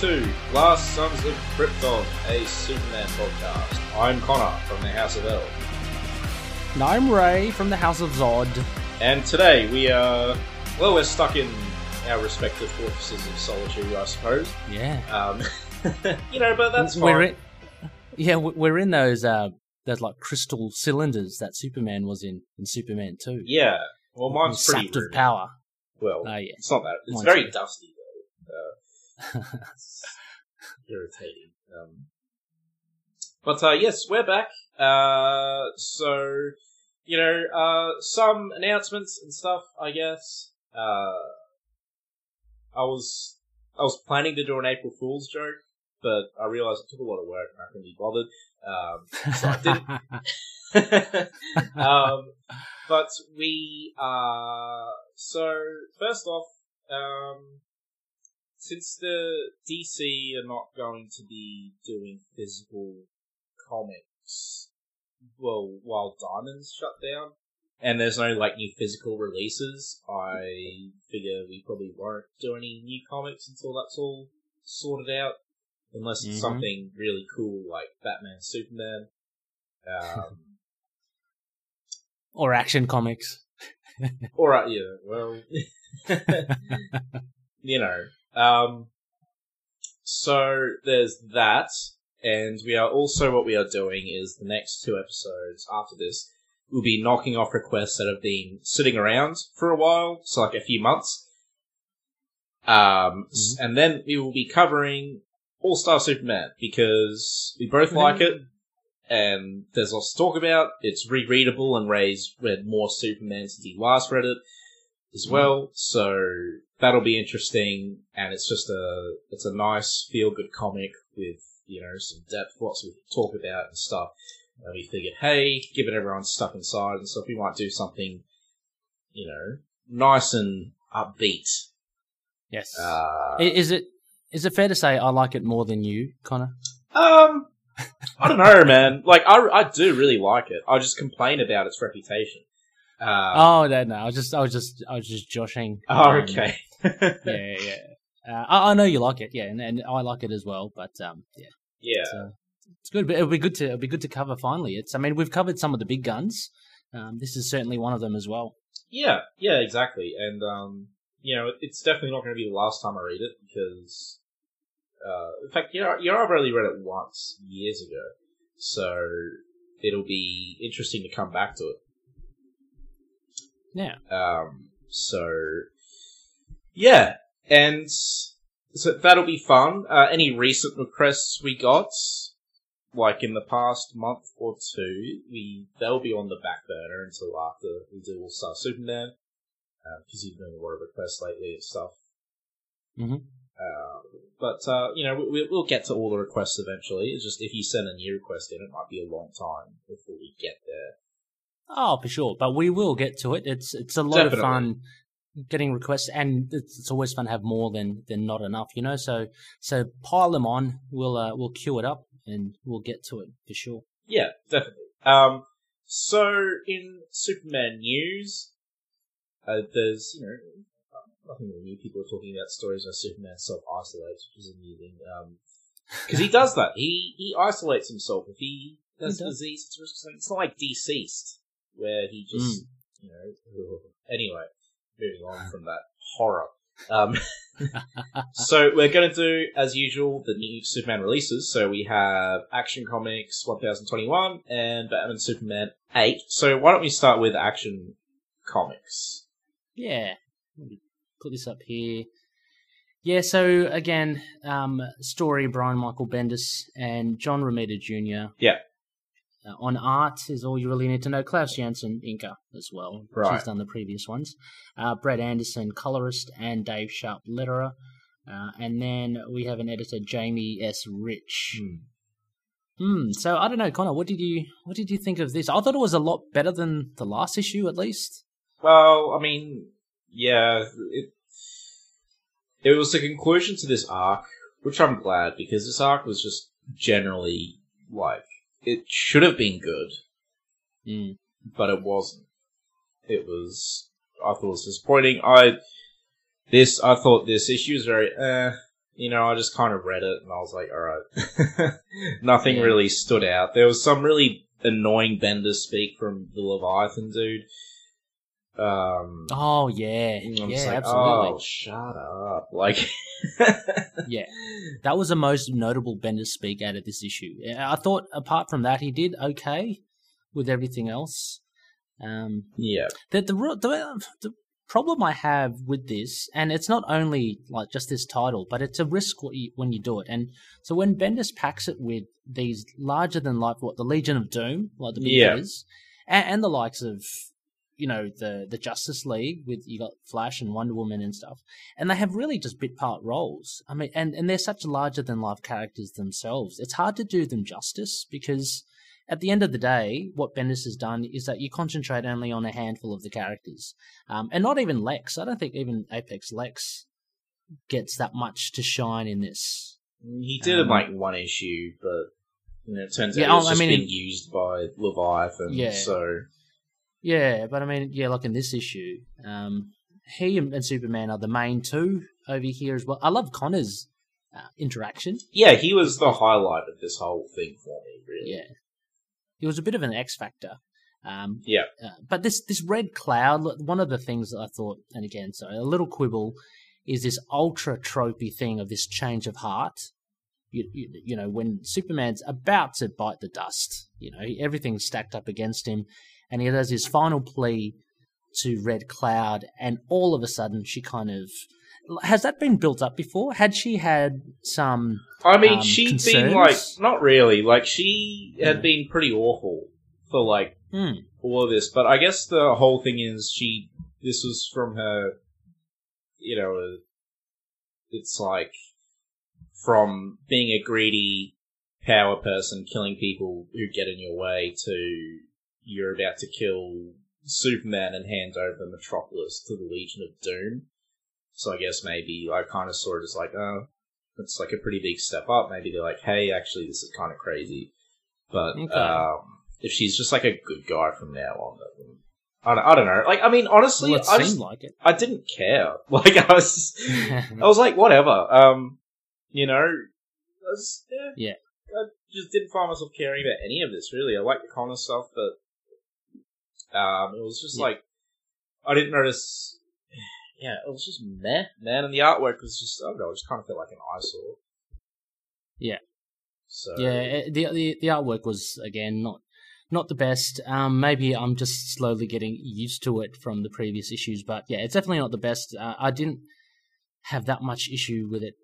To Last Sons of Krypton, a Superman podcast. I'm Connor from the House of El, And I'm Ray from the House of Zod. and today we are well, we're stuck in our respective fortresses of solitude, I suppose. Yeah. Um, you know, but that's fine. We're in, yeah, we- we're in those uh, those like crystal cylinders that Superman was in in Superman 2. Yeah, well, mine's pretty sapped of power. Well, Oh, yeah. it's not that. It's very dusty irritating. Um, but uh, yes, we're back. Uh, so you know, uh, some announcements and stuff. I guess. Uh, I was I was planning to do an April Fool's joke, but I realized it took a lot of work and I couldn't be bothered. Um, so I didn't. um, but we uh so first off, um since the DC are not going to be doing physical comics well while Diamond's shut down and there's no like new physical releases, I figure we probably won't do any new comics until that's all sorted out. Unless it's Mhm. something really cool like Batman Superman. Um or action comics. All right, yeah. Well, you know. Um, so there's that, and we are also what we are doing is the next two episodes after this, we'll be knocking off requests that have been sitting around for a while, so like a few months. Um, s- and then we will be covering All Star Superman because we both like it and there's lots to talk about. It's rereadable, and Ray's read more Superman since he last read it as well. So that'll be interesting, and it's just a it's a nice feel good comic with you know some depth, lots we talk about and stuff. And we figured, hey, given everyone's stuck inside and stuff, we might do something, you know, nice and upbeat. Yes. Uh, is it is it fair to say I like it more than you, Connor? Um, I don't know, man. Like, I, I do really like it. I just complain about its reputation. Um, oh, no, no. I was just I was just I was just joshing. oh, okay. yeah, yeah. Uh, I, I know you like it, yeah, and, and I like it as well. But um, yeah, yeah. it's, uh, it's good. But it'll be good to it'll be good to cover finally. It's I mean we've covered some of the big guns. Um, this is certainly one of them as well. Yeah, yeah, exactly. And, um, you know, it's definitely not going to be the last time I read it because, uh, in fact, you know, you know, I've only read it once years ago. So it'll be interesting to come back to it. Yeah. Um, so yeah, and so that'll be fun. Uh, any recent requests we got, like in the past month or two, we they'll be on the back burner until after we do All Star Superman, because you've been a lot of requests lately and stuff. Mhm. Uh, but uh, you know, we, we'll get to all the requests eventually. It's just if you send a new request in, it might be a long time before we get there. Oh, for sure. But we will get to it. It's it's a lot Definitely. of fun getting requests, and it's, it's always fun to have more than than not enough. You know, so so pile them on. We'll uh, we'll queue it up, and we'll get to it for sure. Yeah, definitely. Um, so in Superman news, uh, there's you know nothing really new. People are talking about stories where Superman self isolates, which is amusing. Um, because he does that. He he isolates himself if he has He does. disease. It's, it's not like deceased, where he just you know. Anyway, moving on from that horror. Um, so we're going to do, as usual, the new Superman releases. So we have Action Comics 1021 and Batman Superman 8. So why don't we start with Action Comics? Yeah. Let me put this up here. Yeah, so again, um, story Brian Michael Bendis and John Romita Jr. Yeah. Uh, on art is all you really need to know. Klaus Janson, inker as well. Right. She's done the previous ones. Uh, Brad Anderson, colorist, and Dave Sharpe, letterer. Uh, and then we have an editor, Jamie S. Rich. Hmm. So I don't know, Connor. What did you what did you think of this? I thought it was a lot better than the last issue, at least. Well, I mean, yeah, it, it was the conclusion to this arc, which I'm glad because this arc was just generally like it should have been good, Hmm. but it wasn't. It was. I thought it was disappointing. I this I thought this issue was very. Uh, you know, I just kind of read it and I was like, all right, nothing Yeah. really stood out. There was some really annoying Bendis speak from the Leviathan dude. Um, Oh yeah, yeah, like, absolutely. Oh, shut up! Like, Yeah, that was the most notable Bendis speak out of this issue. I thought, apart from that, he did okay with everything else. Um, yeah, the, the the the problem I have with this, and it's not only like just this title, but it's a risk when you do it. And so when Bendis packs it with these larger than life, what the Legion of Doom, like the big Yeah. hitters, and, and the likes of you know the the Justice League with you got Flash and Wonder Woman and stuff, and they have really just bit part roles. I mean, and and they're such larger than life characters themselves. It's hard to do them justice because at the end of the day, what Bendis has done is that you concentrate only on a handful of the characters, um, and not even Lex. I don't think even Apex Lex gets that much to shine in this. he did Um, like one issue, but you know, it turns out Yeah, it was I just mean, being used by Leviathan. Yeah. So Yeah, but I mean, yeah, like in this issue, um, he and, Superman are the main two over here as well. I love Conner's uh, interaction. yeah, he was the highlight of this whole thing for me. Really. Yeah, he was a bit of an X factor. Um, Yeah. Uh, but this this red cloud, one of the things that I thought, and again, sorry, a little quibble, is this ultra tropey thing of this change of heart. You, you, you know, when Superman's about to bite the dust, you know, everything's stacked up against him, and he does his final plea to Red Cloud, and all of a sudden she kind of. Has that been built up before? Had she had some. I mean, um, she'd concerns? been like not really. Like she had Yeah. been pretty awful for like Hmm, all of this, but I guess the whole thing is she. This was from her. You know, it's like from being a greedy power person, killing people who get in your way, to you're about to kill Superman and hand over Metropolis to the Legion of Doom. So I guess maybe I kind of saw it as like, oh, it's like a pretty big step up. Maybe they're like, hey, actually, this is kind of crazy. But Okay. um, if she's just like a good guy from now on, then I don't, I don't know. Like, I mean, honestly, well, I just like it. I didn't care. Like, I was, I was like, whatever. Um, you know, I was, yeah, Yeah. I just didn't find myself caring about any of this. Really, I like the Conner stuff, but um, it was just Yeah. like I didn't notice. Yeah, it was just meh, man, and the artwork was just I don't know, it just kind of felt like an eyesore. Yeah. So Yeah, it- the, the the artwork was again not not the best. Um, maybe I'm just slowly getting used to it from the previous issues, but yeah, it's definitely not the best. Uh, I didn't have that much issue with it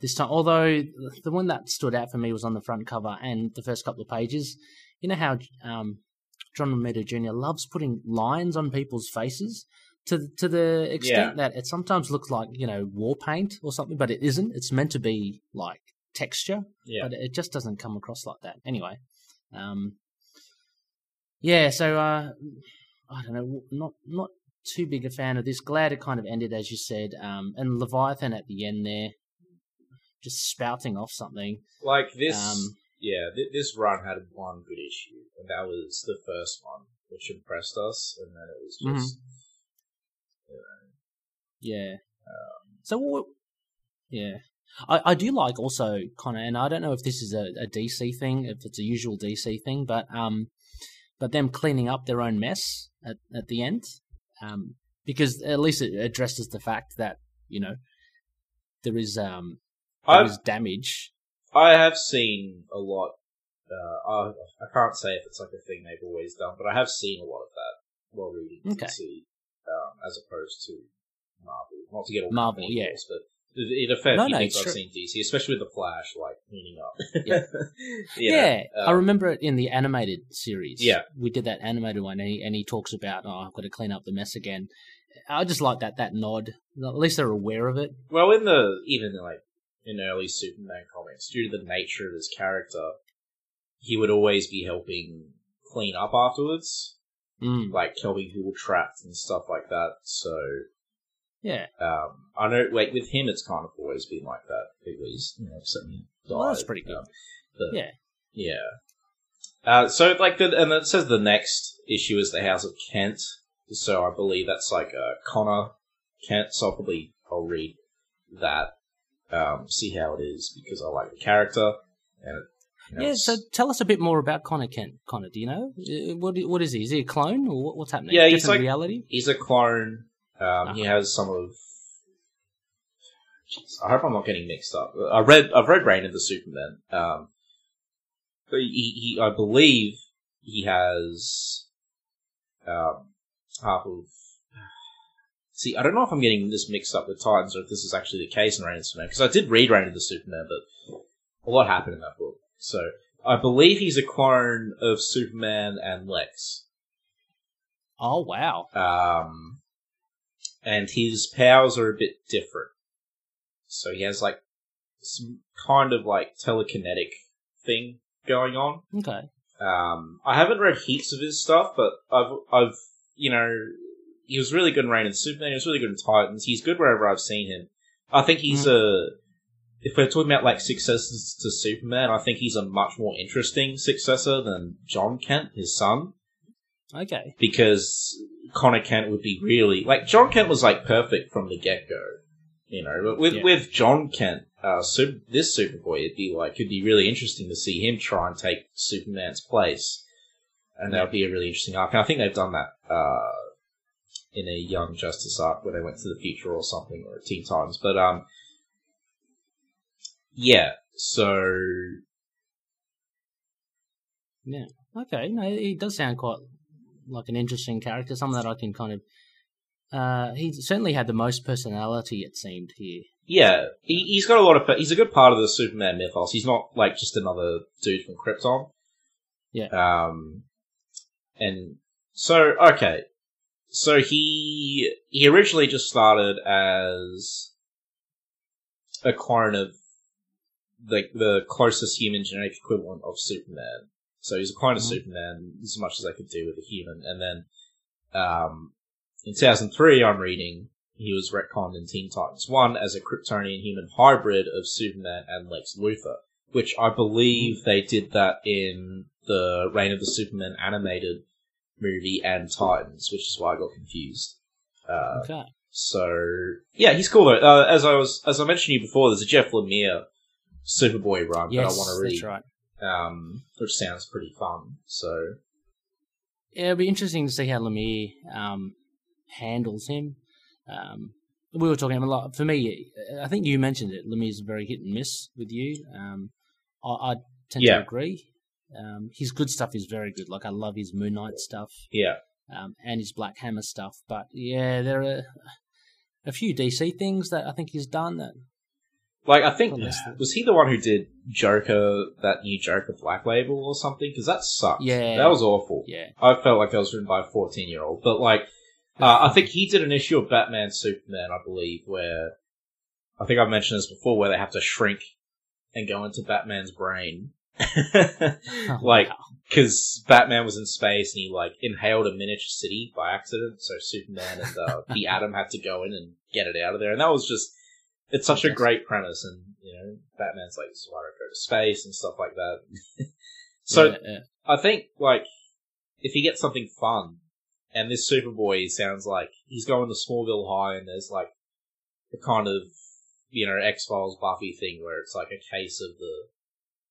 this time. Although the one that stood out for me was on the front cover and the first couple of pages. You know how um, John Romita Jr. loves putting lines on people's faces to to the extent that it sometimes looks like you know war paint or something, but it isn't. It's meant to be like texture yeah, but it just doesn't come across like that. Anyway, um, yeah. So uh, I don't know, not not too big a fan of this. Glad it kind of ended as you said, um, and Leviathan at the end there, just spouting off something. like this. Um, yeah, th- this run had one good issue, and that was the first one, which impressed us, and then it was Mm-hmm. just. Yeah. Um, So what? Yeah. I, I do like also kind of, and I don't know if this is a, a DC thing, if it's a usual DC thing, but um, but them cleaning up their own mess at, at the end, um, because at least it addresses the fact that you know there is um there is damage. I have seen a lot. Uh, I, I can't say if it's like a thing they've always done, but I have seen a lot of that while reading Okay. DC, um, as opposed to Marvel. Not to get all Marvel, yeah. course, but in a fair No, few no, things I've true. seen DC, especially with the Flash, like cleaning up. Yeah. Yeah, I um, remember it in the animated series. Yeah. we did that animated one, and he, and he talks about, oh, I've got to clean up the mess again. I just like that that nod. At least they're aware of it. Well, in the even like in early Superman comics, due to the nature of his character, he would always be helping clean up afterwards, Mm, like helping people trapped and stuff like that. So yeah. Um, I know, like with him, it's kind of always been like that. At least, you know, something died. Well, that's pretty good. Um, but, Yeah. yeah. Uh, so like the and it says the next issue is the House of Kent. So I believe that's like uh, Conner Kent. So I'll probably I'll read that. um, see how it is because I like the character and. It, Yeah, so tell us a bit more about Conner Kent. Connor, do you know Uh, what? What is he? Is he a clone or what- what's happening? Yeah, he's Different like- reality. he's a clone. Um, He Uh-huh. has some of. Jeez, I hope I'm not getting mixed up. I read I've read Reign of the Supermen. Um, but he, he I believe he has um, half of. See, I don't know if I'm getting this mixed up with Titans or if this is actually the case in Reign of the Supermen because I did read Reign of the Supermen, but a lot happened in that book. So I believe he's a clone of Superman and Lex. Oh wow! Um, and his powers are a bit different. So he has like some kind of like telekinetic thing going on. Okay. Um, I haven't read heaps of his stuff, but I've, I've, you know, he was really good in Reign and Superman. He was really good in Titans. He's good wherever I've seen him. I think he's a. If we're talking about like successors to Superman, I think he's a much more interesting successor than Jon Kent, his son Okay. because Conner Kent would be really like Jon Kent was like perfect from the get go, you know. But with Yeah. with Jon Kent, uh, super, this Superboy, it'd be like it'd be really interesting to see him try and take Superman's place, and that would be a really interesting arc. And I think they've done that uh, in a Young Justice arc where they went to the future or something, or Teen Titans. But um, yeah. So Yeah. Okay. No, he does sound quite like an interesting character. Something that I can kind of. Uh, he certainly had the most personality. It seemed here. Yeah, he, he's got a lot of. He's a good part of the Superman mythos. He's not like just another dude from Krypton. Yeah. Um, and so okay, so he he originally just started as a clone of the the closest human genetic equivalent of Superman. So he's a clone of Mhm. Superman as much as I could do with a human, and then um, in 2003, I'm reading he was retconned in Teen Titans 1 as a Kryptonian human hybrid of Superman and Lex Luthor, which I believe they did that in the Reign of the Supermen animated movie and Titans, which is why I got confused. Uh, Okay. so yeah, he's cool though. Uh, as I was, as I mentioned to you before, there's a Jeff Lemire Superboy run that I want to read, that's right. um, which sounds pretty fun. So Yeah, it'll be interesting to see how Lemire um, handles him. Um, we were talking a lot. For me, I think you mentioned it. Lemire's very hit and miss with you. Um, I, I tend Yeah. to agree. Um, his good stuff is very good. Like I love his Moon Knight stuff yeah, um, and his Black Hammer stuff. But yeah, there are a few DC things that I think he's done that. Like I think was he the one who did Joker, that new Joker Black Label or something? Because that sucked. Yeah. that was awful. Yeah, I felt like that was written by a 14 year old. But like, uh, I think he did an issue of Batman Superman, I believe, where I think I've mentioned this before, where they have to shrink and go into Batman's brain. like, Wow. because Batman was in space and he like inhaled a miniature city by accident, so Superman and uh, the Atom had to go in and get it out of there, and that was just it's such a great premise, and you know Batman's like, "This is why I don't go to space" and stuff like that. so Yeah, yeah. I think like if he gets something fun, and this Superboy sounds like he's going to Smallville High, and there's like the kind of you know X Files Buffy thing where it's like a case of the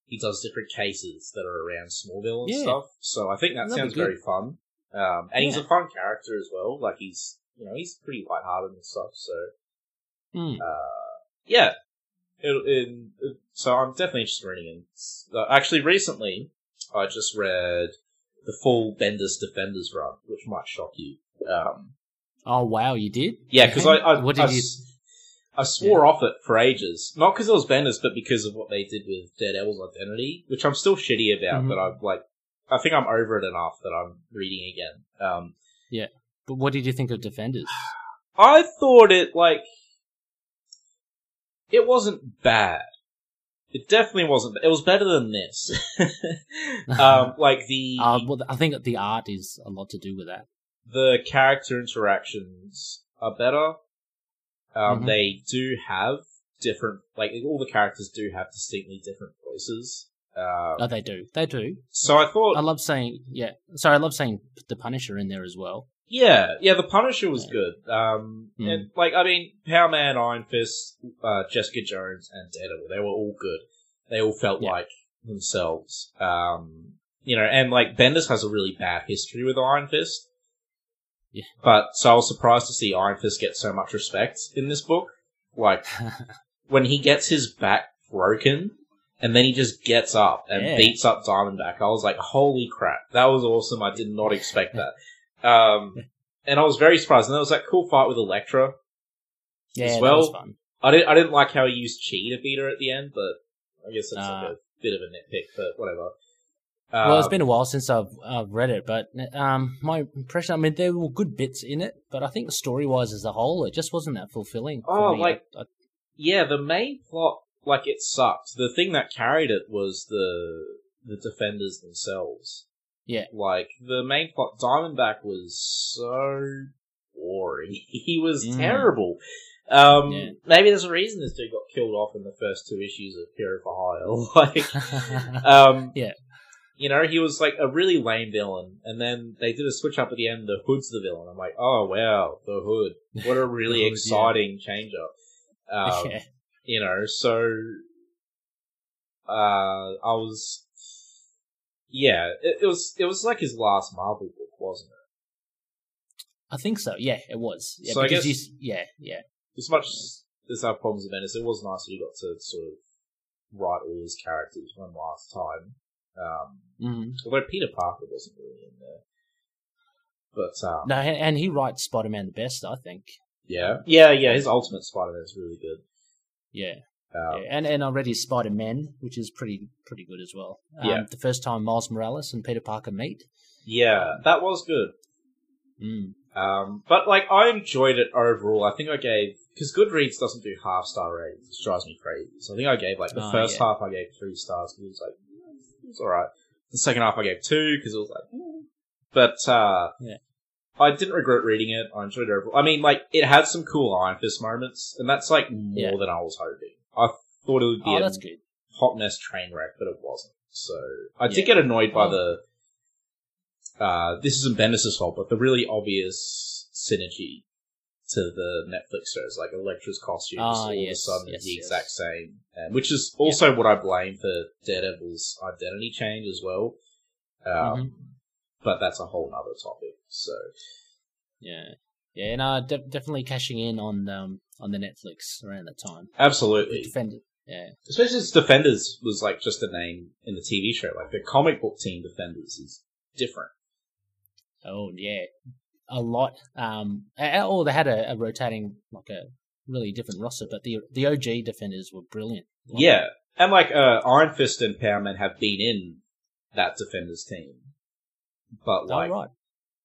he does different cases that are around Smallville and Yeah. stuff. So I think that That'd sounds very fun. Um, and he's a fun character as well. Like he's you know he's pretty lighthearted and stuff. So Hmm. uh, yeah. It, it, it- so I'm definitely interested in reading it. Uh, actually, recently I just read the full Bendis Defenders run, which might shock you. Um, Oh wow, you did? yeah, because I, I, what I did you? s- I swore off it for ages, not because it was Bendis, but because of what they did with Dead Daredevil's Identity, which I'm still shitty about. Mhm. But I've like, I think I'm over it enough that I'm reading again. Um, yeah, But what did you think of Defenders? I thought it like it wasn't bad. It definitely wasn't. It was better than this. um, like the Uh, well, I think the art is a lot to do with that. the character interactions are better. Um, Mhm. They do have different, like all the characters do have distinctly different voices. Um, Oh, they do. They do. so I thought, I love saying, yeah. Sorry, I love saying the Punisher in there as well. Yeah, yeah, the Punisher was good. Um, Mm. and like, I mean, Power Man, Iron Fist, uh, Jessica Jones, and Daredevil, they were all good. They all felt Yeah. like themselves. Um, you know, and like Bendis has a really bad history with Iron Fist. Yeah. But so I was surprised to see Iron Fist get so much respect in this book. Like when he gets his back broken, and then he just gets up and Yeah. beats up Diamondback. I was like, holy crap, that was awesome. I did not expect that. Um, and I was very surprised. And there was that cool fight with Elektra. yeah, as that well. was fun. I didn't, I didn't like how he used chi to beat her at the end, but I guess that's like Ah. a bit of a nitpick, but whatever. well, it's been a while since I've, I've read it, but um, my impression, I mean, there were good bits in it, but I think the story wise as a whole, it just wasn't that fulfilling. for Oh, like- I, I, yeah, the main plot, like, it sucked. The thing that carried it was the the defenders themselves. Yeah. Like, the main plot, Diamondback was so boring. he was Mm. terrible. Um, Yeah. maybe there's a reason this dude got killed off in the first two issues of Hero for Hire. like, um, Yeah. You know, he was like a really lame villain, and then they did a switch up at the end. The Hood's the villain. I'm like, oh wow, the Hood. What a really Hood, yeah. exciting change up. Um, yeah. You know, so uh, I was, yeah, it, it was it was like his last Marvel book, wasn't it? I think so. Yeah, it was. Yeah, So I because guess- you, yeah, yeah. As much as our problems with Bendis, it was nice that he got to sort of write all his characters one last time. Um, hmm although Peter Parker wasn't really in there. But um, No, and, he writes Spider Man the best, I think. yeah, yeah, yeah. His Ultimate Spider-Man is really good. Yeah. Um, yeah. And and I read his Spider Man, which is pretty pretty good as well. Um, Yeah. The first time Miles Morales and Peter Parker meet. yeah, that was good. Mm. Um, but like I enjoyed it overall. I think I gave because Goodreads doesn't do half star ratings, which drives me crazy. So I think I gave like the Oh, first yeah. half I gave three stars because it was like "Mm, it was all right. The second half I gave two because it was like, "Mm." but uh, Yeah. I didn't regret reading it. I enjoyed it overall. I mean, like it had some cool Iron Fist moments, and that's like more Yeah. than I was hoping. Thought it would be Oh, a that's good. hot mess train wreck, but it wasn't. So I did Yeah. get annoyed by the. Uh, this isn't Bendis' fault, but the really obvious synergy to the Netflix shows, like Elektra's costume, Ah, all yes, of a sudden yes, the yes. exact same, and which is also what I blame for Daredevil's identity change as well. Um, Mm-hmm. But that's a whole nother topic. So Yeah. Yeah, and uh, de- definitely cashing in on um on the Netflix around that time. absolutely, Defender. Yeah. especially as Defenders was like just a name in the TV show. Like the comic book team Defenders is different. Oh yeah, a lot. Um, or they had a, a rotating like a really different roster, but the the OG defenders were brilliant. Yeah, and like uh, Iron Fist and Power Man have been in that Defenders team, but Oh, like right.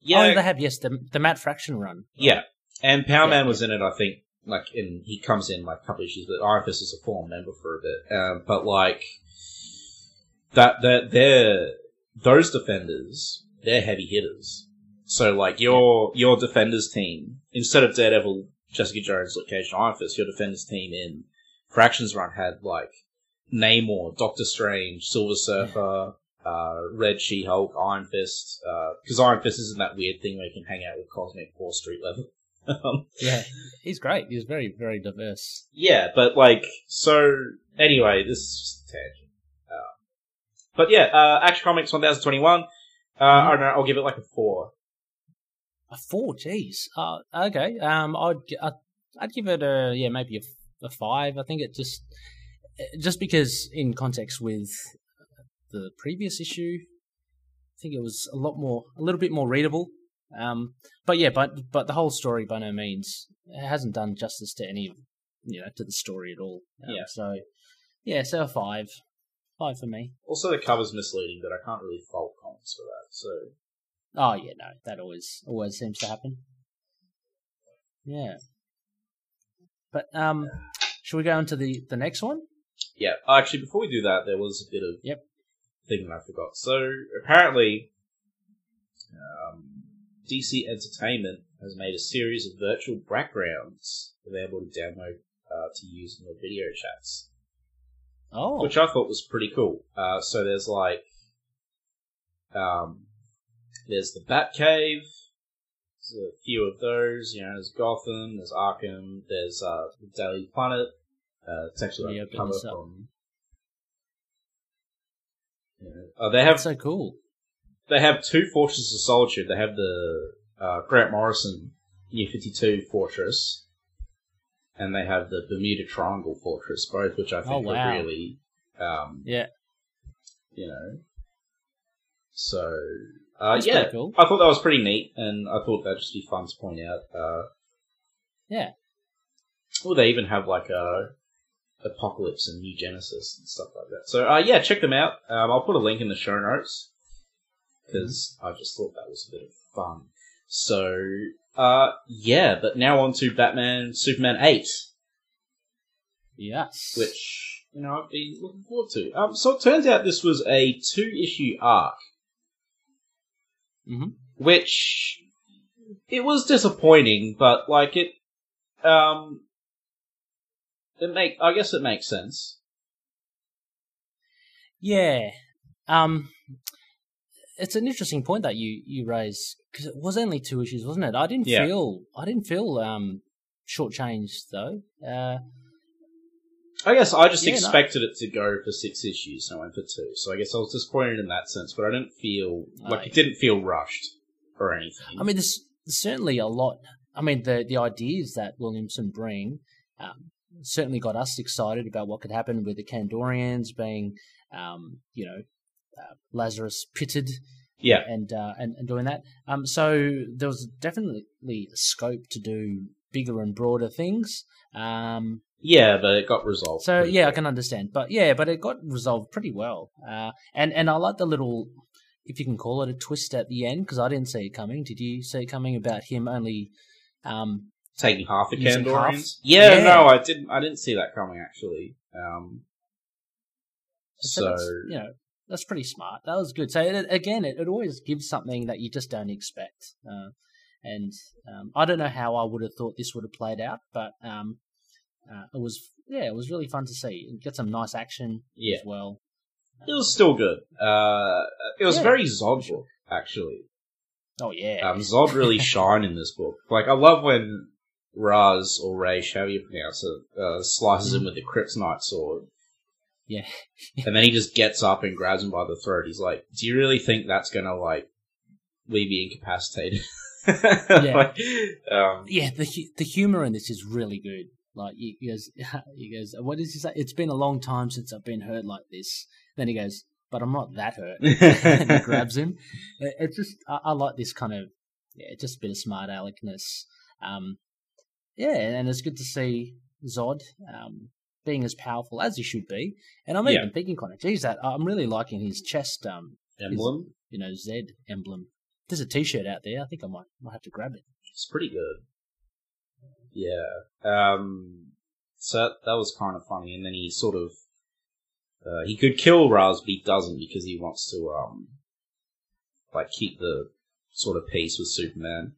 yeah, Oh, they have yes the the Matt Fraction run. yeah, and Power Yeah, Man was in it. I think like in he comes in like a couple issues, but Fist is a former member for a bit. Um, but like that that they're those Defenders, they're heavy hitters. So like your your Defenders team instead of Daredevil, Jessica Jones, Luke Cage, and Iron Fist, your Defenders team in Fractions Run had like Namor, Doctor Strange, Silver Surfer, uh, Red She Hulk, Iron Fist. Because Iron Fist isn't that weird thing where you can hang out with Cosmic or Street Level. um, Yeah, he's great. He's very very diverse. yeah, but like so. Anyway, this is just a tangent. Uh, but yeah, uh, Action Comics 1021. Uh, I don't know. I'll give it like a four. A four, jeez. Uh, okay. Um, I'd I'd, I'd give it a yeah maybe a five. I think it just just because in context with the previous issue, I think it was a lot more a little bit more readable. Um, but yeah, but but the whole story by no means hasn't done justice to any you know to the story at all. Um, Yeah. So yeah, so a five, five for me. Also, the cover's misleading, but I can't really fault comics for that. So Oh yeah, no, that always always seems to happen. Yeah. But um, should we go into the the next one? Yeah, actually, before we do that, there was a bit of Yep. thing that I forgot. So apparently, um, DC Entertainment has made a series of virtual backgrounds available to download uh, to use in your video chats, Oh, which I thought was pretty cool. Uh, so there's like, um, there's the Batcave, there's a few of those. You know, there's Gotham, there's Arkham, there's uh, the Daily Planet. Uh, it's actually like a cover from. You know, uh, they have That's so cool. They have two fortresses of solitude. They have the uh, Grant Morrison New Fifty Two fortress, and they have the Bermuda Triangle fortress, both which I think Oh, wow. are really, um, Yeah. you know. So uh, yeah, cool. I thought that was pretty neat, and I thought that'd just be fun to point out. Uh, Yeah. Well, they even have like a Apocalypse and New Genesis and stuff like that. So uh, yeah, check them out. Um, I'll put a link in the show notes because I just thought that was a bit of fun. So uh, yeah, but now on to Batman Superman eight, Yes. which you know I've been looking forward to. Um, so it turns out this was a two issue arc, Mhm. which it was disappointing, but like it, um, it make I guess it makes sense. Yeah. Um, it's an interesting point that you you raise because it was only two issues, wasn't it? I didn't Yeah. feel I didn't feel um shortchanged though. Uh, I guess I just Yeah, no. expected it to go for six issues, and I went for two. So I guess I was disappointed in that sense, but I didn't feel like it didn't feel rushed or anything. I mean, there's certainly a lot. I mean, the the ideas that Williamson bring um, certainly got us excited about what could happen with the Kandorians being, um, you know, Lazarus pitted yeah, and, uh, and and doing that. Um, so there was definitely scope to do bigger and broader things. Um, yeah, but it got resolved. so yeah, I can understand, but yeah, but it got resolved pretty well. Uh, and and I like the little, if you can call it a twist at the end, because I didn't see it coming. Did you see it coming about him only? Um, taking half Using Kandorians. Yeah, Yeah. no, I didn't. I didn't see that coming actually. Um, so, so you know that's pretty smart. That was good. So it, again, it, it always gives something that you just don't expect. Uh, and um, I don't know how I would have thought this would have played out, but um, uh, it was yeah, it was really fun to see. Get some nice action Yeah. as well. it was still good. Uh, it was Yeah, very Zod book actually. Oh yeah, Um, Zod really shine in this book. Like I love when Raz or Raish, however you pronounce it, uh, slices him with the Kryptonite sword. Yeah. And then he just gets up and grabs him by the throat. He's like, "Do you really think that's gonna like leave you incapacitated?" Like, um, yeah, the hu- the humor in this is really good. Like he he goes, he goes, what does he say? It's been a long time since I've been hurt like this. Then he goes, but I'm not that hurt. and he grabs him. It's just, I, I like this kind of, yeah, just a bit of smart aleckness. Um, yeah, and it's good to see Zod um, being as powerful as he should be. And I'm Yeah. even thinking, kind of, geez, that I'm really liking his chest, um, emblem. you know, Z emblem. There's a T-shirt out there. I think I might might have to grab it. It's pretty good. Yeah. Um, so that, that was kind of funny. And then he sort of, uh, he could kill Raz, but he doesn't because he wants to, um, like keep the sort of peace with Superman.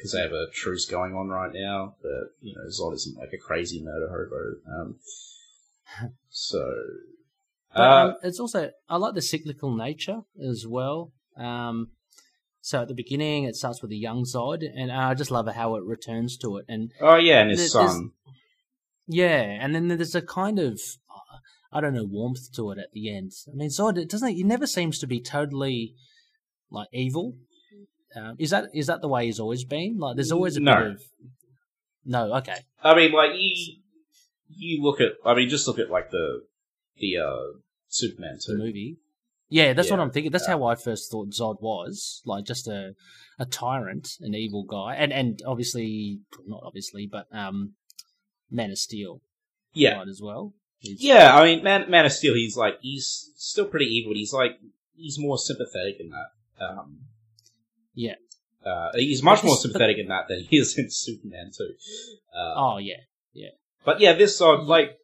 Because they have a truce going on right now, but, you know, Zod isn't like a crazy murder hobo. Um, so, But uh, um, it's also I like the cyclical nature as well. Um, so at the beginning, it starts with a young Zod, and I just love how it returns to it. And oh yeah, and his son. yeah, and then there's a kind of uh, I don't know warmth to it at the end. I mean, Zod it doesn't he never seems to be totally like evil. Um, is that is that the way he's always been? Like, there's always a No. bit of no. Okay, I mean, like you, you look at. I mean, just look at like the the uh, Superman the movie. Yeah, that's what I'm thinking. That's yeah. how I first thought Zod was, like just a a tyrant, an evil guy, and and obviously not obviously, but um, Man of Steel, Yeah, right as well. He's- yeah. I mean, Man, Man of Steel. He's like he's still pretty evil. But he's like he's more sympathetic in that. Um, Yeah. Uh, he's much more sympathetic in that than he is in Superman too. Uh, Oh yeah, yeah. But yeah, this Zod, like,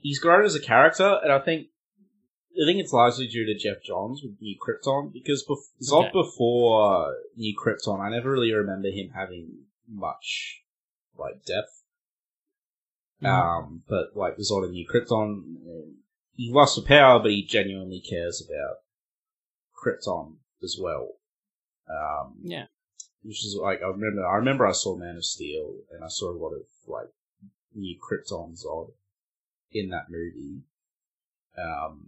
he's grown as a character, and I think, I think it's largely due to Geoff Johns with New Krypton, because bef- Zod Okay. before New Krypton, I never really remember him having much, like, depth. Mhm. Um, but, like, Zod in New Krypton, uh, he lusts for power, but he genuinely cares about Krypton as well. Um, yeah. which is like I remember. I remember I saw Man of Steel, and I saw a lot of like new Krypton Zod in that movie. Um,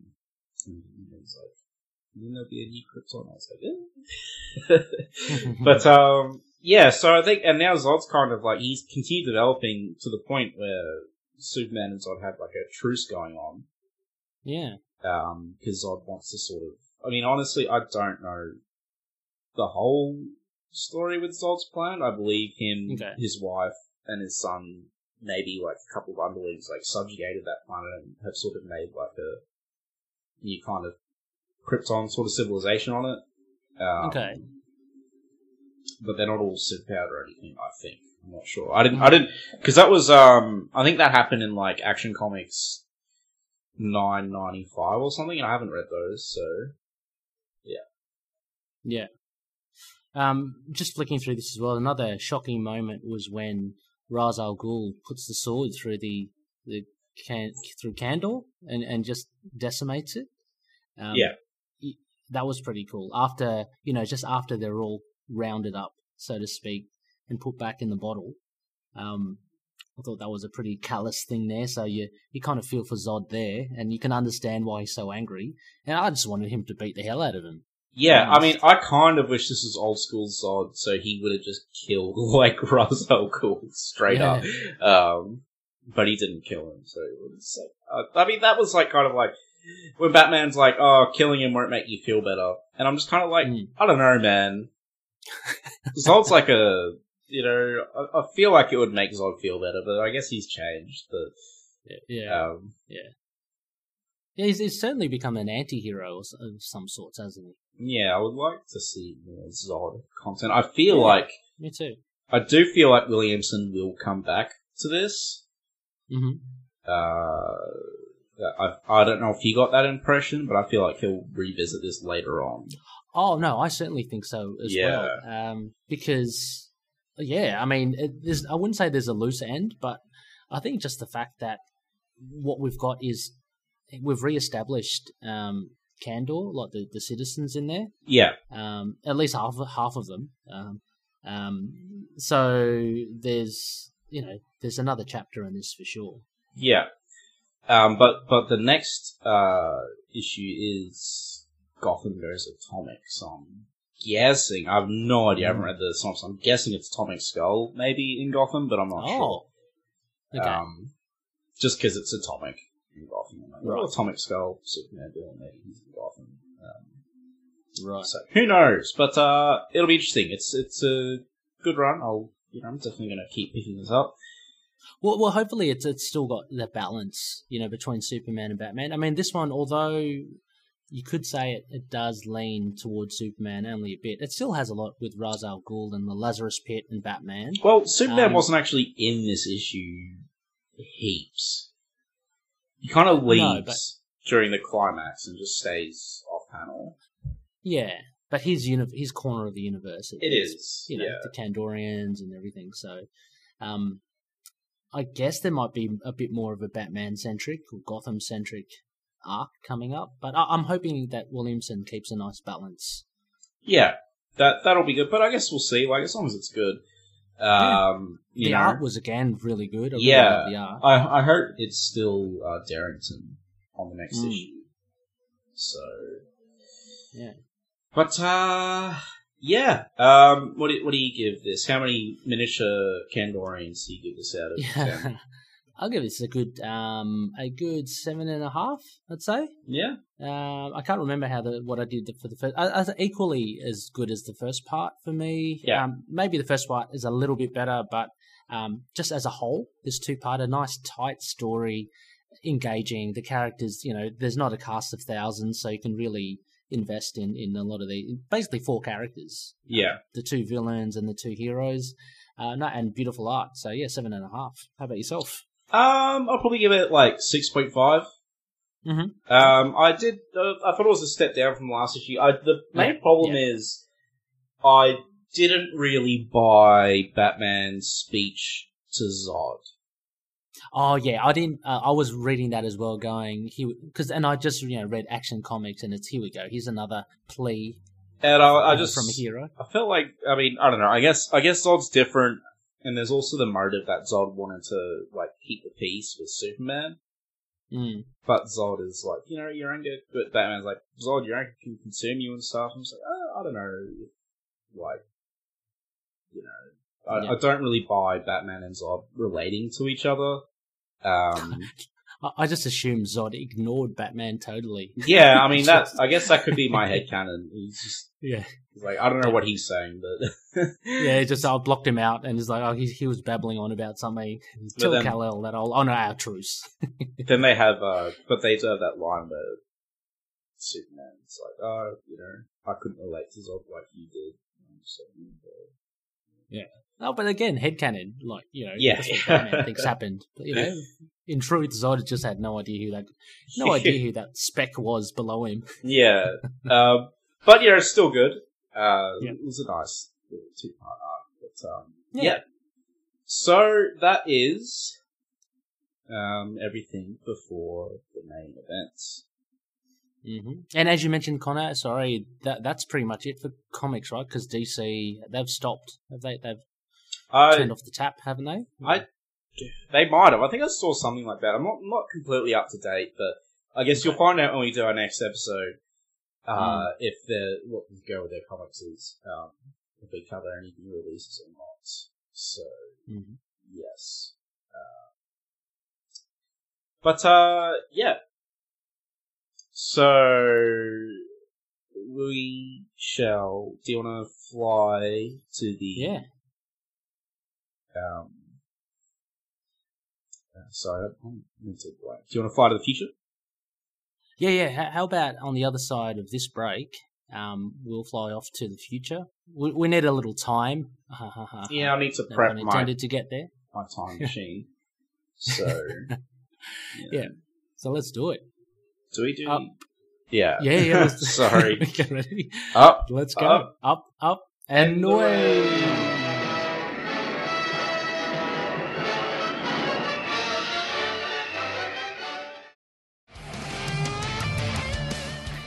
and he's like, "Wouldn't there be a new Krypton?" I was like, eh. but um, yeah. So I think, and now Zod's kind of like he's continued developing to the point where Superman and Zod have like a truce going on. Yeah. Um, because Zod wants to sort of. I mean, honestly, I don't know the whole story with Zod's plan. I believe him, Okay. his wife, and his son, maybe like a couple of underlings, like subjugated that planet and have sort of made like a new kind of Krypton sort of civilization on it. Um, Okay. But they're not all superpowered or anything. I think I'm not sure. I didn't. I didn't because that was. Um, I think that happened in like Action Comics nine ninety five or something, and I haven't read those. So Yeah. Yeah. Um, just flicking through this as well, another shocking moment was when Ra's al Ghul puts the sword through the the can through Kandor and and just decimates it. Um, Yeah. that was pretty cool. After you know, just after they're all rounded up, so to speak, and put back in the bottle. Um, I thought that was a pretty callous thing there. So you you kind of feel for Zod there, and you can understand why he's so angry. And I just wanted him to beat the hell out of him. Yeah, I mean, I kind of wish this was old school Zod, so he would have just killed like Ra's al Ghul straight Yeah. up. Um, but he didn't kill him, so it was. Like, uh, I mean, that was like kind of like when Batman's like, "Oh, killing him won't make you feel better," and I'm just kind of like, Mm. I don't know, man. Zod's like a, you know, I, I feel like it would make Zod feel better, but I guess he's changed. But Yeah. um, Yeah, he's, he's certainly become an anti-hero of some sorts, hasn't he? yeah, I would like to see more Zod content. I feel Yeah. like Me too. I do feel like Williamson will come back to this. hmm Uh, I, I don't know if you got that impression, but I feel like he'll revisit this later on. Oh no, I certainly think so as Yeah. well. Um, because yeah, I mean, it, there's I wouldn't say there's a loose end, but I think just the fact that what we've got is we've re-established um, Kandor, like the, the citizens in there, Yeah, um, at least half half of them. Um, um, so there's you know there's another chapter in this for sure. yeah. Um, but but the next uh, issue is Gotham goes Atomic. So I'm guessing I have no idea. I haven't read the synopsis. I'm guessing it's Atomic Skull maybe in Gotham, but I'm not Oh, sure. okay. Um, just because it's Atomic in Gotham. I'm Right. well, Atomic Skull, Superman doing maybe he's in Gotham. Um, right. So who knows? But uh, it'll be interesting. It's it's a good run. I'll you know I'm definitely going to keep picking this up. Well, well, hopefully it's it's still got the balance, you know, between Superman and Batman. I mean, this one, although you could say it, it does lean towards Superman only a bit, it still has a lot with Ra's al Ghul and the Lazarus Pit and Batman. Well, Superman Um, wasn't actually in this issue heaps. He kind of No, leaves but- during the climax and just stays off panel. Yeah, but his uni- his corner of the universe, It is, you know, yeah. the Kandorians and everything. So, um, I guess there might be a bit more of a Batman centric or Gotham centric arc coming up, but I- I'm hoping that Williamson keeps a nice balance. Yeah, that that'll be good. But I guess we'll see. Like as long as it's good. Um, you the know, art was again really good. I really Yeah. the art. I I hope it's still uh, Derington on the next Mm. issue. So Yeah. But uh yeah. Um what do, what do you give this? How many miniature Kandorians do you give this out of Yeah? I'll give this a good um a good seven and a half. I'd say. Yeah. Um, I can't remember how the what I did for the first. I, I equally as good as the first part for me. Yeah. Um, maybe the first part is a little bit better, but um, just as a whole, this two part, a nice tight story, engaging. The characters, you know, there's not a cast of thousands, so you can really invest in in a lot of the basically four characters. Yeah. The two villains and the two heroes. Uh, no, and beautiful art. So yeah, seven and a half. How about yourself? Um I'll probably give it like six point five. Mhm. Um I did uh, I thought it was a step down from last issue. I the main Yeah, problem is I didn't really buy Batman's speech to Zod. Oh yeah, I didn't. Uh, I was reading that as well, going he because and I just you know read Action Comics and it's here we go. Here's another plea And I, I just from a hero. I felt like I mean I don't know. I guess I guess Zod's different, and there's also the motive that Zod wanted to like keep the peace with Superman. Mm. But Zod is like, you know, your anger. But Batman's like, Zod, your anger can consume you and stuff. I'm just like, oh, I don't know, like, you know, I, Yeah. I don't really buy Batman and Zod relating to each other. Um, I, just assume Zod ignored Batman totally. yeah, I mean that. I guess that could be my headcanon. He's just Yeah, he's like, I don't know what he's saying, but yeah. he Just I blocked him out, and he's like, oh, he, he was babbling on about something. Tell Kal El that I'll honor our truce. then they have, uh, but they do have that line where Superman's like, oh, you know, I couldn't relate to Zod like you did. And I'm just like, "Mm, well." Oh, but again, headcanon, like you know, Yeah. Batman thinks happened. But you know, in truth, Zod just had no idea who that, no idea who that speck was below him. yeah. Um, but yeah, it's still good. Uh, Yeah. It was a nice two part arc. But, um, Yeah. yeah. So that is um, everything before the main events. hmm And as you mentioned, Connor, sorry, that that's pretty much it for comics, right? Because DC they've stopped. Have they? They've I, turned off the tap, haven't they? I, they might have. I think I saw something like that. I'm not not completely up to date, but I guess you'll find out when we do our next episode uh, if the what the go with their comics is, um, if they cover any new releases or not. So Mhm. yes, uh, but uh, yeah. So we shall. Do you want to fly to the Yeah. Um, uh, sorry, I'm into blank. Do you want to fly to the future? Yeah, yeah. How, about on the other side of this break, um, we'll fly off to the future. We, we need a little time. Yeah, I need to No prep my, intended to get there. my time machine. so, Yeah. So let's do it. do we do? Up. Yeah. Yeah, yeah. Let's, Sorry. Up. Let's go. Up. Up, up, and And away.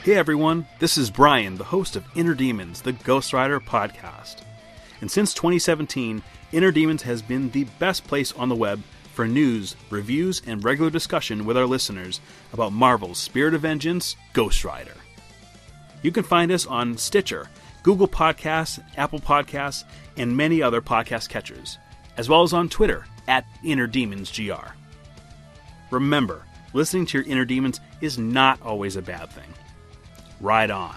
Hey everyone, this is Brian, the host of Inner Demons, the Ghost Rider podcast. And since 2017, Inner Demons has been the best place on the web for news, reviews, and regular discussion with our listeners about Marvel's Spirit of Vengeance, Ghost Rider. You can find us on Stitcher, Google Podcasts, Apple Podcasts, and many other podcast catchers, as well as on Twitter at Inner Demons GR. Remember, listening to your inner demons is not always a bad thing. Ride on.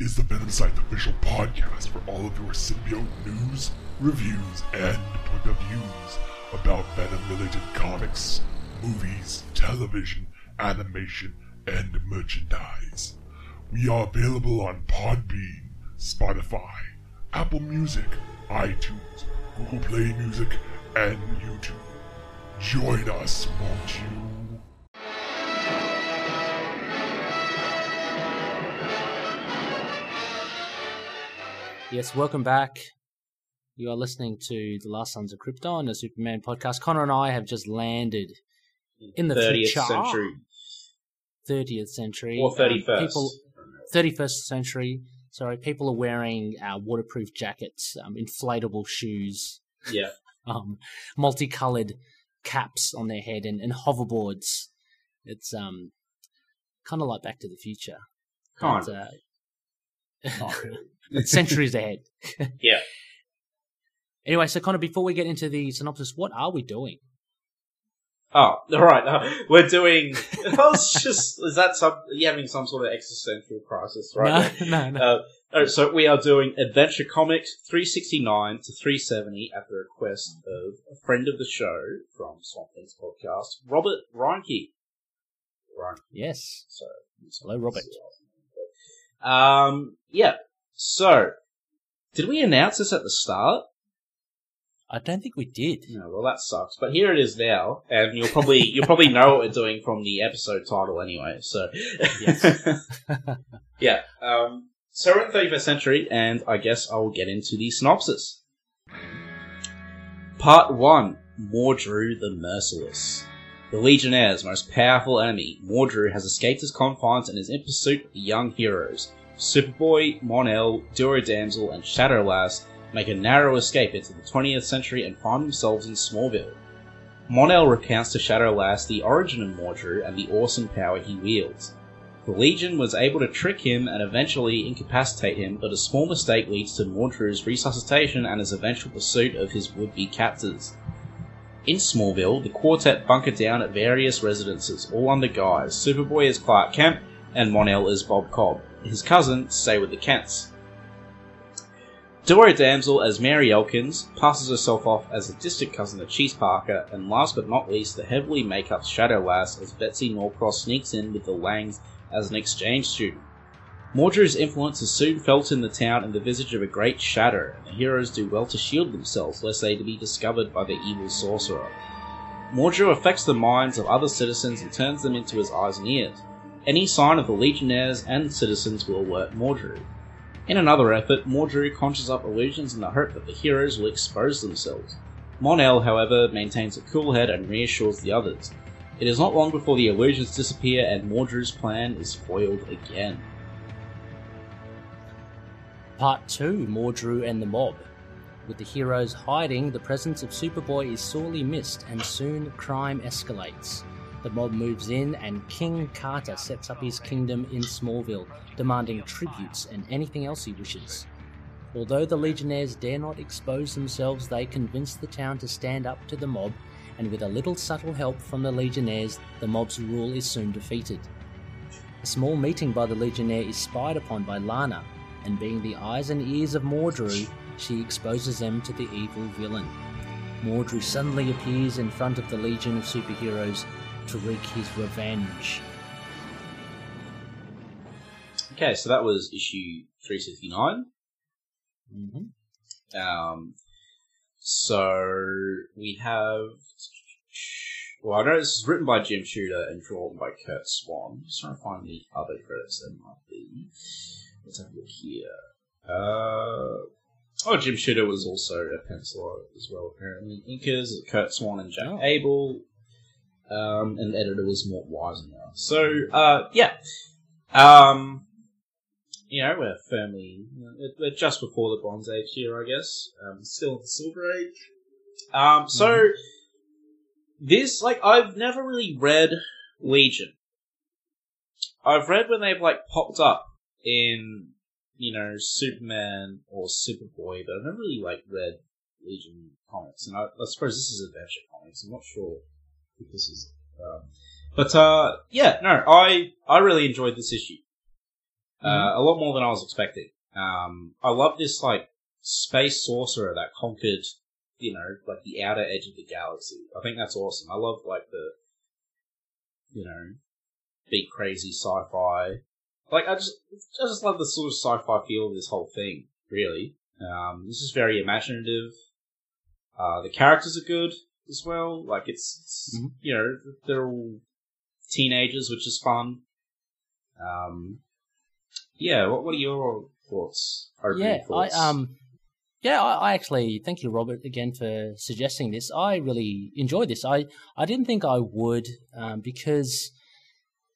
Is the Venom Site official podcast for all of your symbiote news, reviews, and point of views about Venom-related comics, movies, television, animation, and merchandise. We are available on Podbean, Spotify, Apple Music, iTunes, Google Play Music, and YouTube. Join us, won't you? Yes, welcome back. You are listening to The Last Sons of Krypton, a Superman podcast. Connor and I have just landed in the 30th future. century 30th century. or Um, 31st. people, 31st century. Sorry, people are wearing uh, waterproof jackets, um, inflatable shoes, yeah. um, multicolored caps on their head, and, and hoverboards. It's um, kind of like Back to the Future. Kind But, uh, Not really. it's centuries ahead. Yeah. Anyway, so Connor, before we get into the synopsis, what are we doing? Oh, all right. Uh, we're doing. I was just. Is that some? You having some sort of existential crisis right no, no, no. Uh, oh, so we are doing Adventure Comics 369 to 370 at the request of a friend of the show from Swamp Things podcast, Robert Reinke. Reinke. yes. So, Hello, Robert. Um, yeah. So, did we announce this at the start? I don't think we did. No, well, that sucks. But here it is now, and you'll probably you'll probably know what we're doing from the episode title anyway. So, Yes. yeah. Um, so we're in the 31st century, and I guess I will get into the synopsis. Part one: Mordru the Merciless. The Legionnaire's most powerful enemy, Mordru, has escaped his confines and is in pursuit of the young heroes. Superboy, Mon-El, Duo Damsel, and Shadow Lass make a narrow escape into the 20th century and find themselves in Smallville. Mon-El recounts to Shadow Lass the origin of Mordru and the awesome power he wields. The Legion was able to trick him and eventually incapacitate him, but a small mistake leads to Mordru's resuscitation and his eventual pursuit of his would-be captors. In Smallville, the quartet bunker down at various residences, all under guise. Superboy is Clark Kent, and Mon-El is Bob Cobb. His cousin stay with the Kents. Duo Damsel as Mary Elkins passes herself off as a distant cousin of Cheese Parker, and last but not least, the heavily make-up Shadow Lass as Betsy Norcross sneaks in with the Langs as an exchange student. Mordru's influence is soon felt in the town in the visage of a great shadow, and the heroes do well to shield themselves lest they be discovered by the evil sorcerer. Mordru affects the minds of other citizens and turns them into his eyes and ears. Any sign of the legionnaires and citizens will alert Mordru. In another effort, Mordru conjures up illusions in the hope that the heroes will expose themselves. Mon-El, however, maintains a cool head and reassures the others. It is not long before the illusions disappear and Mordru's plan is foiled again. Part 2 Mordru and the Mob. With the heroes hiding, the presence of Superboy is sorely missed, and soon crime escalates. The mob moves in, and King Carter sets up his kingdom in Smallville, demanding tributes and anything else he wishes. Although the Legionnaires dare not expose themselves, they convince the town to stand up to the mob, and with a little subtle help from the Legionnaires, the mob's rule is soon defeated. A small meeting by the Legionnaire is spied upon by Lana, and being the eyes and ears of Mordru, she exposes them to the evil villain. Mordru suddenly appears in front of the legion of superheroes to wreak his revenge. Okay, so that was issue 369. Mm-hmm. Um, so we have. Well, I know this is written by Jim Shooter and drawn by Curt Swan. I'm Just trying to find the other credits there might be. Let's have a look here. Uh, oh, Jim Shooter was also a penciler as well, apparently. Inkers, Curt Swan and Jack Oh. Abel. Um, and the editor was Mort Weisinger. So, uh, yeah. Um, you know, we're firmly, we're, we're just before the Bronze Age here, I guess. Um, still in the Silver Age. Um, so, this, like, I've never really read Legion. I've read when they've, like, popped up in, you know, Superman or Superboy, but I've never really, like, read Legion comics. And I, I suppose this is Adventure Comics. I'm not sure this is. Um, but, uh, yeah, no, I, I really enjoyed this issue. Uh, a lot more than I was expecting. Um, I love this, like, space sorcerer that conquered, you know, like the outer edge of the galaxy. I think that's awesome. I love, like, the, you know, big crazy sci-fi. Like, I just, I just love the sort of sci-fi feel of this whole thing, really. Um, this is very imaginative. Uh, the characters are good as well. Like, it's, it's Mhm. you know, they're all teenagers, which is fun. Um, yeah, what, what are your thoughts? Yeah, I um, yeah, I, I actually thank you, Robert, again for suggesting this. I really enjoyed this. I I didn't think I would um, because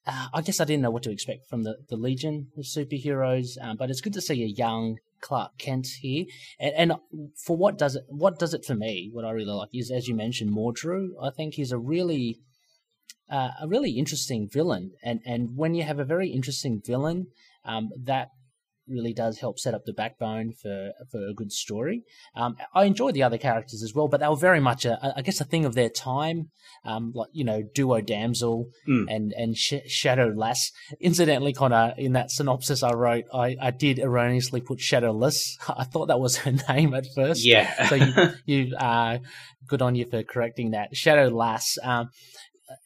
uh, I guess I didn't know what to expect from the the Legion of superheroes. Um, but it's good to see a young Clark Kent here, and, and for what does it what does it for me? What I really like is, as you mentioned, Mordru. I think he's a really uh, a really interesting villain, and and when you have a very interesting villain, um, that really does help set up the backbone for for a good story. Um, I enjoyed the other characters as well, but they were very much a, a- I guess a thing of their time, um, like you know Duo Damsel Mm. and and Sh- Shadow Lass. Incidentally, Connor, in that synopsis I wrote, I, I did erroneously put Shadowless. I thought that was her name at first. yeah. so you you uh, good on you for correcting that. Shadow Lass. Um,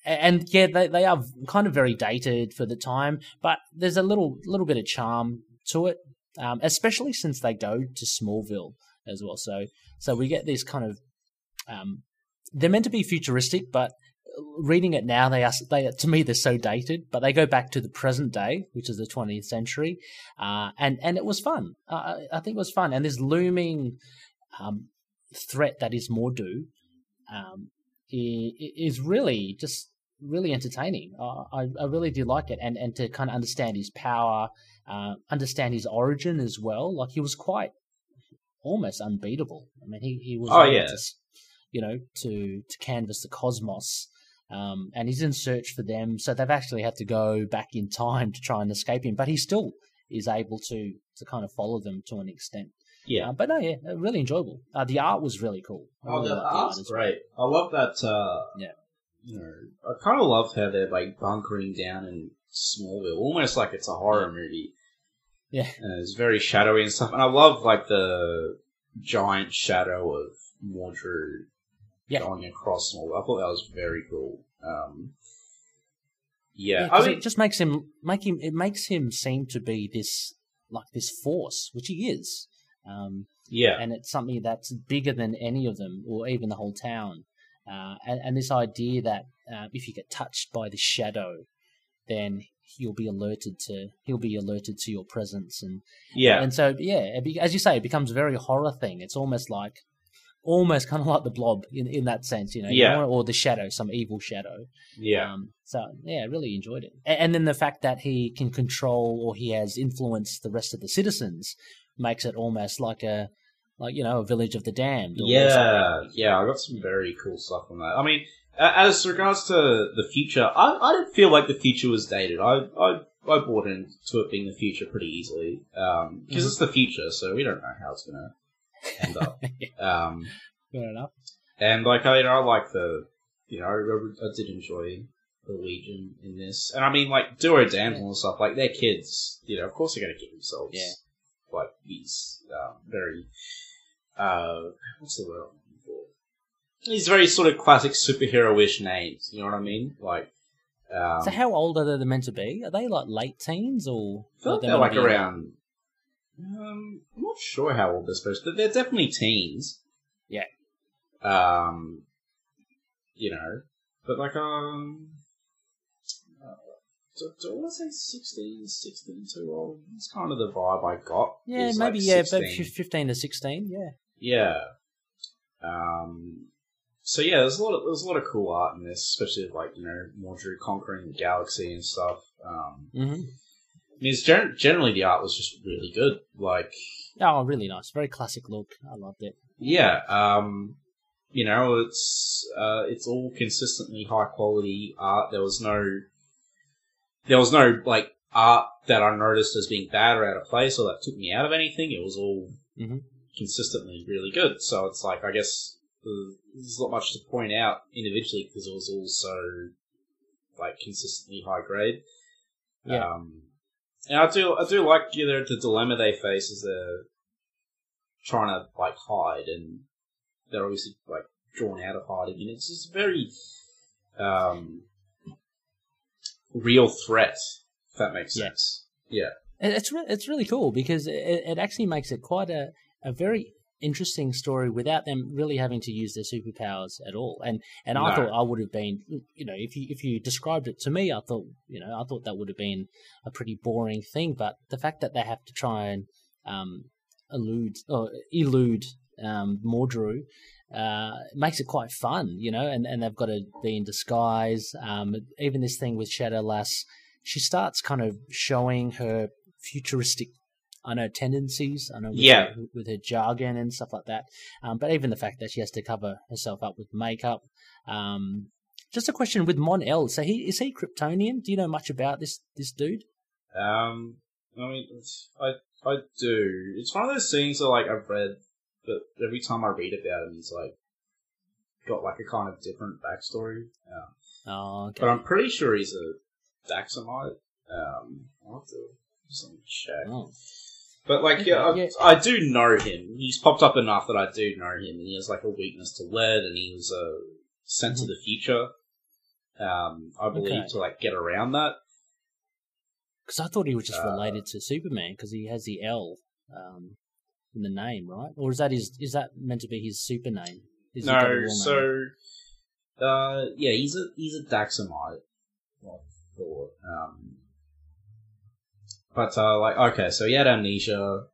and yeah, they, they are kind of very dated for the time, but there's a little little bit of charm to it, um, especially since they go to Smallville as well. So so we get this kind of um, they're meant to be futuristic, but reading it now, they are they to me they're so dated, but they go back to the present day, which is the 20th century, uh, and and it was fun. Uh, I think it was fun, and this looming um, threat that is Mordru um, is really just really entertaining. Uh, I, I really do like it, and and to kind of understand his power, uh, understand his origin as well. Like he was quite almost unbeatable. I mean, he he was oh yeah. To, you know, to to canvas the cosmos, um, and he's in search for them. So they've actually had to go back in time to try and escape him, but he still is able to to kind of follow them to an extent. Yeah, uh, but no, yeah, really enjoyable. Uh, the art was really cool. oh, really the art's art great. Well. I love that. Uh, yeah, you know, I kind of love how they're like bunkering down in Smallville, almost like it's a horror movie. Yeah, and it's very shadowy and stuff. And I love like the giant shadow of Mordru yeah. going across Smallville. I thought that was very cool. Um, yeah, yeah I mean, it just makes him make him. It makes him seem to be this like this force, which he is. Um, yeah, and it's something that's bigger than any of them, or even the whole town. Uh, and, and, this idea that uh, if you get touched by the shadow, then he'll be alerted to he'll be alerted to your presence, and yeah, and so yeah, be, as you say, it becomes a very horror thing. It's almost like almost kind of like the blob in, in that sense, you know, yeah. or the shadow, some evil shadow. Yeah. Um, so yeah, really enjoyed it, and, and then the fact that he can control or he has influenced the rest of the citizens makes it almost like a like you know a village of the damned. yeah, yeah, I got some very cool stuff on that. I mean, as regards to the future, I, I didn't feel like the future was dated. I I, I bought into it being the future pretty easily because um, mm-hmm. it's the future, so we don't know how it's gonna end up. um, Fair enough. And like I, you know, I like the, you know, I, I did enjoy the Legion in this, and I mean, like Duo Damsel and stuff. Like they're kids, you know. Of course, they're gonna get themselves yeah. like these um, very uh, what's the word? for These very sort of classic superhero-ish names. You know what I mean? Like. Um, so how old are they meant to be? Are they like late teens or? I feel like they're like around. Um, I'm not sure how old they're supposed to. They're definitely teens. Yeah. Um, you know, but like um, uh, do, do I want to say 16, 16 too old? That's kind of the vibe I got. Yeah, maybe like yeah, 16. fifteen to sixteen. Yeah. Yeah. Um, so yeah, there's a lot of there's a lot of cool art in this, especially like you know Mordru conquering the galaxy and stuff. Um, mm-hmm. I mean, it's gen- generally the art was just really good. Like, oh, really nice, very classic look. I loved it. Yeah, um, you know, it's uh, it's all consistently high quality art. There was no, there was no like art that I noticed as being bad or out of place or that took me out of anything. It was all mm-hmm. Consistently really good. So it's like I guess there's not much to point out individually because it was all so like consistently high grade. Yeah. Um, and I do I do like you know the dilemma they face as they're trying to like hide and they're obviously like drawn out of hiding and it's just a very um, real threat if that makes sense. Yeah. yeah. It's re- it's really cool because it, it actually makes it quite a, a very interesting story without them really having to use their superpowers at all. And and no. I thought I would have been, you know, if you if you described it to me, I thought, you know, I thought that would have been a pretty boring thing. But the fact that they have to try and um, elude or elude um, Mordru uh, makes it quite fun, you know. And and they've got to be in disguise. Um, even this thing with Shadowlass, she starts kind of showing her futuristic I know tendencies. I know with, yeah. her, with her jargon and stuff like that. Um, but even the fact that she has to cover herself up with makeup. Um, just a question with Mon-El. So he is he Kryptonian? Do you know much about this this dude? Um, I mean, I I do. It's one of those things that like I've read, but every time I read about him, he's like got like a kind of different backstory. Um, oh, okay. But I'm pretty sure he's a Daxamite. Um, I'll have to just check. Oh. But like, yeah, I, I, do know him. He's popped up enough that I do know him, and he has like a weakness to lead, and he was a sense mm-hmm. of the future. Um, I believe okay. to like get around that. Because I thought he was just uh, related to Superman because he has the L um, in the name, right? Or is that his? Is that meant to be his super name? Is he got a no, so name? uh, yeah, he's a he's a Daxamite. I thought. Um, but uh, like okay, so he had amnesia,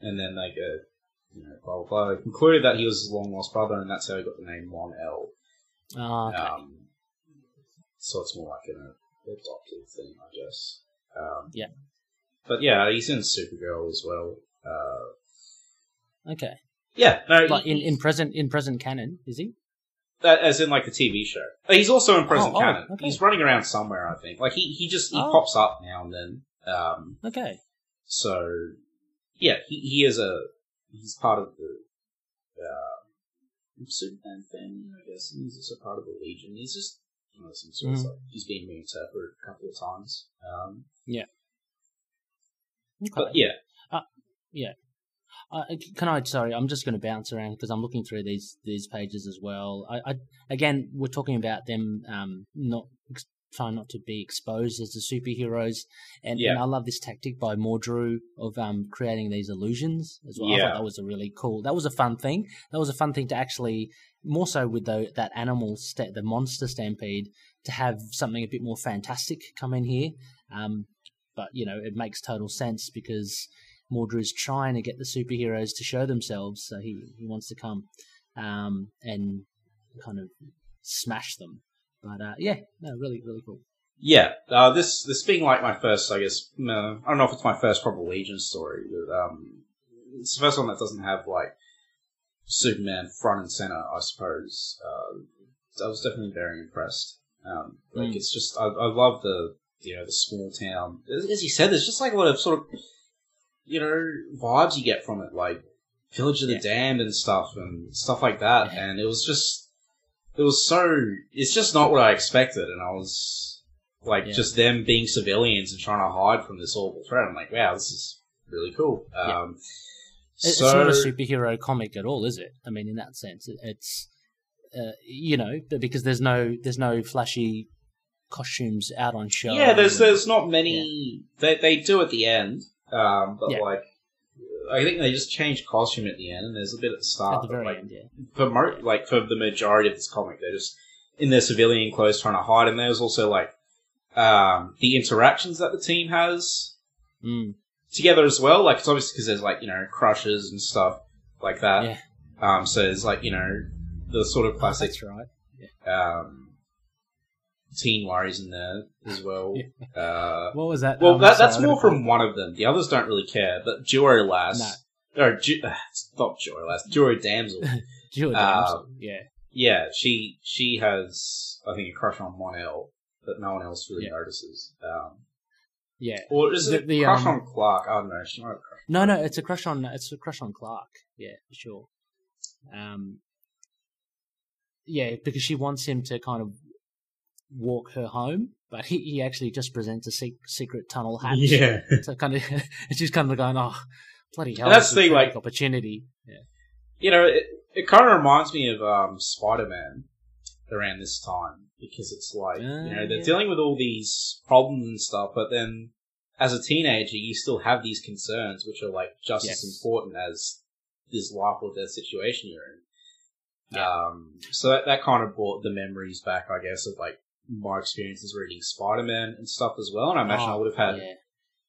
and then they go, you know, blah blah blah. They concluded that he was his long lost brother, and that's how he got the name Mon El. Oh, okay. Um, so it's more like an adopted thing, I guess. Um, Yeah. But yeah, he's in Supergirl as well. Uh, okay. yeah, no, Like in, in present in present canon, is he? that, as in like the TV show. Uh, He's also in present Oh, oh, canon. okay. He's running around somewhere, I think. Like he, he just he Oh. pops up now and then. Um, Okay. so yeah, he, he is a he's part of the uh, Superman family, I guess, and he's also part of the Legion. He's just you know some sort of Mhm. like he's been reinterpreted a couple of times. Um, yeah. Okay. but yeah, Uh, can I? Sorry, I'm just going to bounce around because I'm looking through these these pages as well. I, I again, we're talking about them um, not trying not to be exposed as the superheroes, and, Yeah. and I love this tactic by Mordru of um, creating these illusions as well. I thought that was a really cool. That was a fun thing. That was a fun thing to actually more so with the, that animal sta- the monster stampede to have something a bit more fantastic come in here. Um, but you know, it makes total sense because Mordru's trying to get the superheroes to show themselves, so he, he wants to come um, and kind of smash them. But uh, yeah, no, really, really cool. yeah. Uh, this this being like my first, I guess. No, I don't know if it's my first proper Legion story, but um, it's the first one that doesn't have like Superman front and center. I suppose. Uh, I was definitely very impressed. Um, like Mm. it's just I, I love the you know the small town. As, as you said, there's just like a lot of sort of you know vibes you get from it, like Village of the Yeah. Damned and stuff and stuff like that. Yeah. And it was just it was so it's just not what I expected, and I was like Yeah. just them being civilians and trying to hide from this awful threat. I'm like, wow, this is really cool. Yeah. Um, It- so it's not a superhero comic at all, is it? I mean, in that sense, it's uh, you know because there's no there's no flashy costumes out on show. yeah, there's there's not many they they do at the end, um, but Yeah. like. I think they just changed costume at the end, and there's a bit at the start. at the very like, end. Yeah, for mo- like for the majority of this comic, they're just in their civilian clothes trying to hide. And there's also like um, the interactions that the team has mm, together as well. Like it's obviously because there's like you know crushes and stuff like that. yeah. Um, so it's like you know the sort of Oh, classic that's right. um, teen worries in there as well. Uh, What was that? well, that, that's more from one of them. The others don't really care. But Duo Lass, or Ju- not Duo Lass, Duo Damsel. it Jill uh, Damsel, yeah. Yeah, she she has I think a crush on Mon-El that no one else really Yeah. notices. Um, Yeah. or is it The- the, a crush um, on Clark? I don't know. She might have a crush. No, no, it's a crush on it's a crush on Clark. Yeah, for sure. Um, yeah, because she wants him to kind of walk her home, but he, he actually just presents a sec- secret tunnel hatch. Yeah, So kind of, she's kind of going, oh, bloody hell! And that's the thing, like- opportunity. Yeah. you know, it, it kind of reminds me of um, Spider Man around this time because it's like you Ah, know they're yeah. dealing with all these problems and stuff, but then as a teenager you still have these concerns which are like just as important as this life or death situation you're in. Yeah. Um, so that, that kind of brought the memories back, I guess, of like my experiences reading Spider Man and stuff as well. And I imagine I Oh, would have had yeah.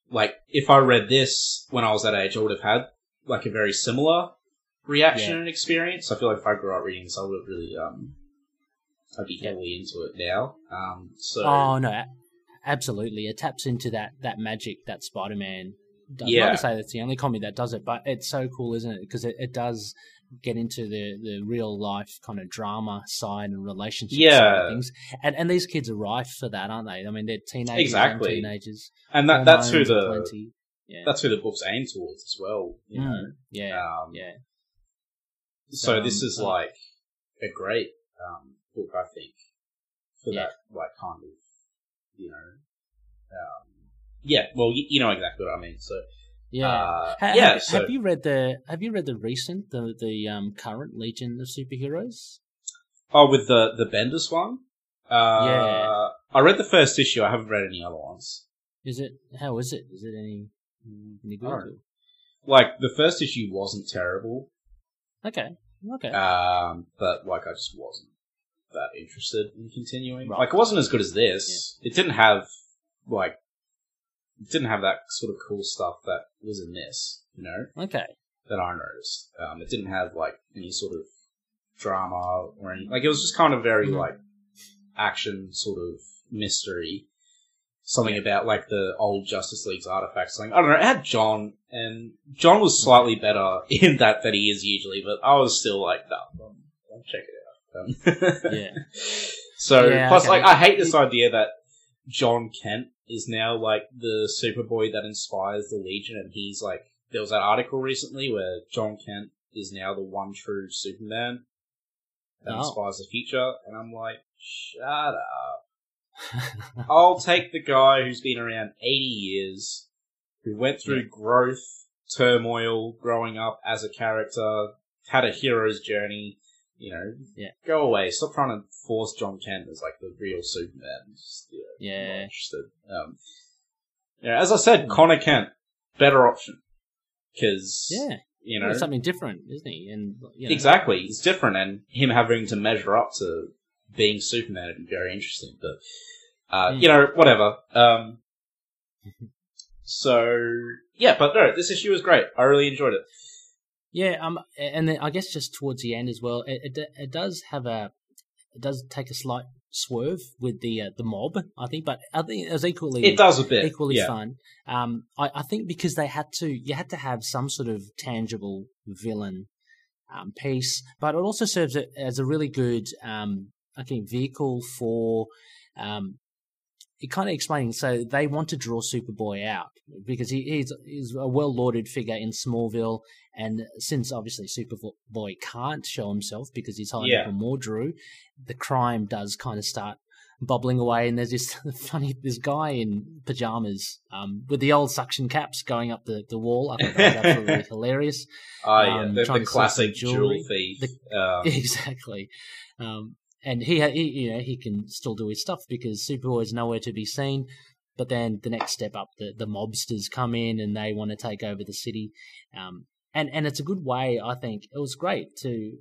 like if I read this when I was that age, I would have had like a very similar reaction Yeah. and experience. I feel like if I grew up reading this, I would have really um, I'd be heavily into it now. Um, so Oh no, absolutely! It taps into that that magic that Spider Man does. Yeah. Not to say that's the only comic that does it, but it's so cool, isn't it? Because it, it does get into the the real life kind of drama side and relationship side Yeah. of things. And and these kids are rife for that, aren't they? I mean, they're teenagers, Exactly. young teenagers. and that that's who the yeah. that's who the book's aimed towards as well. You Mm, know, yeah, um, yeah. So Um, this is uh, like a great um, book, I think, for Yeah. that like kind of you know. Um, yeah, well, you, you know exactly what I mean. So Yeah. uh, Ha- yeah. have, so have you read the Have you read the recent the the um, current Legion of Superheroes? Oh, with the the Bendis one. Uh, Yeah. I read the first issue. I haven't read any other ones. Is it how is it? Is it any any good? Like the first issue wasn't terrible. Okay. Okay. Um, but like I just wasn't that interested in continuing. Right. Like it wasn't as good as this. It didn't have like didn't have that sort of cool stuff that was in this. You know okay. that I noticed. Um, it didn't have like any sort of drama or any like it was just kind of very Mhm. like action sort of mystery. Something about like the old Justice League's artifacts. Something I don't know. It had Jon, and Jon was slightly better in that than he is usually, but I was still like, no, I'll, I'll check it out. Um, Yeah. So Yeah, plus, okay. like, I hate this idea that Jon Kent is now like the Superboy that inspires the Legion, and he's like, there was that article recently where Jon Kent is now the one true Superman that Oh. inspires the future, and I'm like, shut up. I'll take the guy who's been around 80 years, who went through growth, turmoil, growing up as a character, had a hero's journey. You know, Yeah. go away. Stop trying to force Jon Kent as like the real Superman. Just, you know, Yeah. interested. Um, yeah, as I said, Conner Kent, better option because yeah. you know Well, something different, isn't he? And you know, Exactly, it's different, and him having to measure up to being Superman would be very interesting. But uh, Mm. you know, whatever. Um, so yeah, but no, this issue was great. I really enjoyed it. Yeah, um, and then I guess just towards the end as well, it it, it does have a it does take a slight swerve with the uh, the mob, I think, but I think it was equally It does a bit. equally yeah. fun. Um, I, I think because they had to, you had to have some sort of tangible villain um, piece, but it also serves as a really good, um, I think, vehicle for um, it kind of explaining. So they want to draw Superboy out because he, he's he's a well lauded figure in Smallville, and since obviously Superboy can't show himself because he's hiding Yeah. from Mordru, the crime does kind of start bubbling away. And there's this funny this guy in pajamas um, with the old suction caps going up the, the wall. I think that was absolutely hilarious. Oh yeah, um, the, the to sell some classic jewel thief. um, exactly. Um, and he, he, you know, he can still do his stuff because Superboy is nowhere to be seen. But then the next step up, the, the mobsters come in and they want to take over the city. Um, and, and it's a good way, I think. It was great to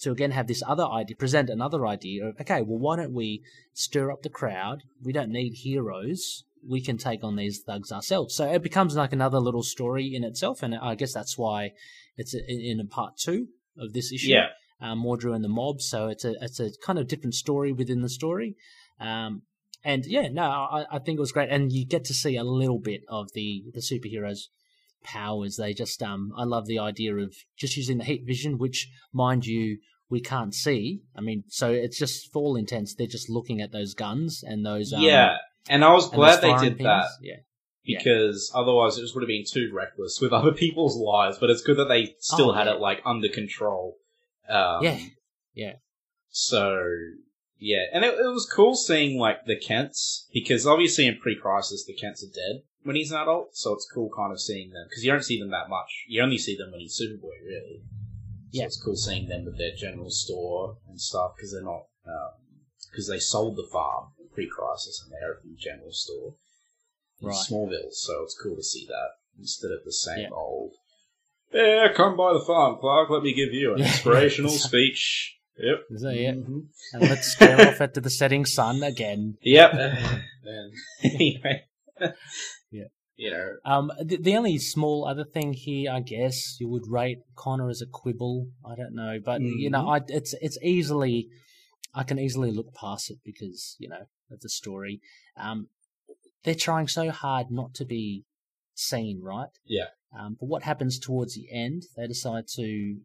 to again have this other idea, present another idea of, okay, well, why don't we stir up the crowd? We don't need heroes. We can take on these thugs ourselves. So it becomes like another little story in itself. And I guess that's why it's in a part two of this issue yeah, um, Mordru and the mob. So it's a it's a kind of different story within the story. Um, and yeah, no, I, I think it was great, and you get to see a little bit of the the superheroes' powers. They just um, I love the idea of just using the heat vision, which, mind you, we can't see. I mean, so it's just for all intents, they're just looking at those guns and those um, yeah. And I was glad they did pins. that Yeah, Yeah. because otherwise it just would have been too reckless with other people's lives. But it's good that they still Oh, had yeah. it like under control. Um, yeah, yeah, So yeah, and it, it was cool seeing like the Kents because obviously in pre-crisis the Kents are dead when he's an adult, so it's cool kind of seeing them because you don't see them that much. You only see them when he's Superboy, really. So Yeah. it's cool seeing them with their general store and stuff because they're not because they sold the farm in pre-crisis and they're from the general store in Right. Smallville. So it's cool to see that instead of the same Yeah. old. Yeah, come by the farm, Clark. Let me give you an inspirational speech. Yep. so yeah, Mhm. and let's stare off into the setting sun again. Yep. and anyway, Yeah. you know, Um, the, the only small other thing here, I guess, you would rate Connor as a quibble. I don't know, but you know, I it's it's easily, I can easily look past it because you know of the story. Um, they're trying so hard not to be seen, right? Yeah. Um, but what happens towards the end? They decide to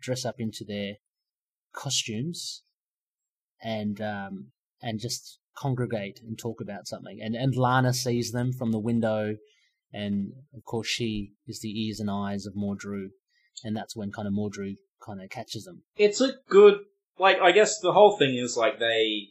dress up into their costumes and um and just congregate and talk about something. And and Lana sees them from the window, and of course she is the ears and eyes of Mordru, and that's when kind of Mordru kind of catches them. it's a good. Like, I guess the whole thing is like they.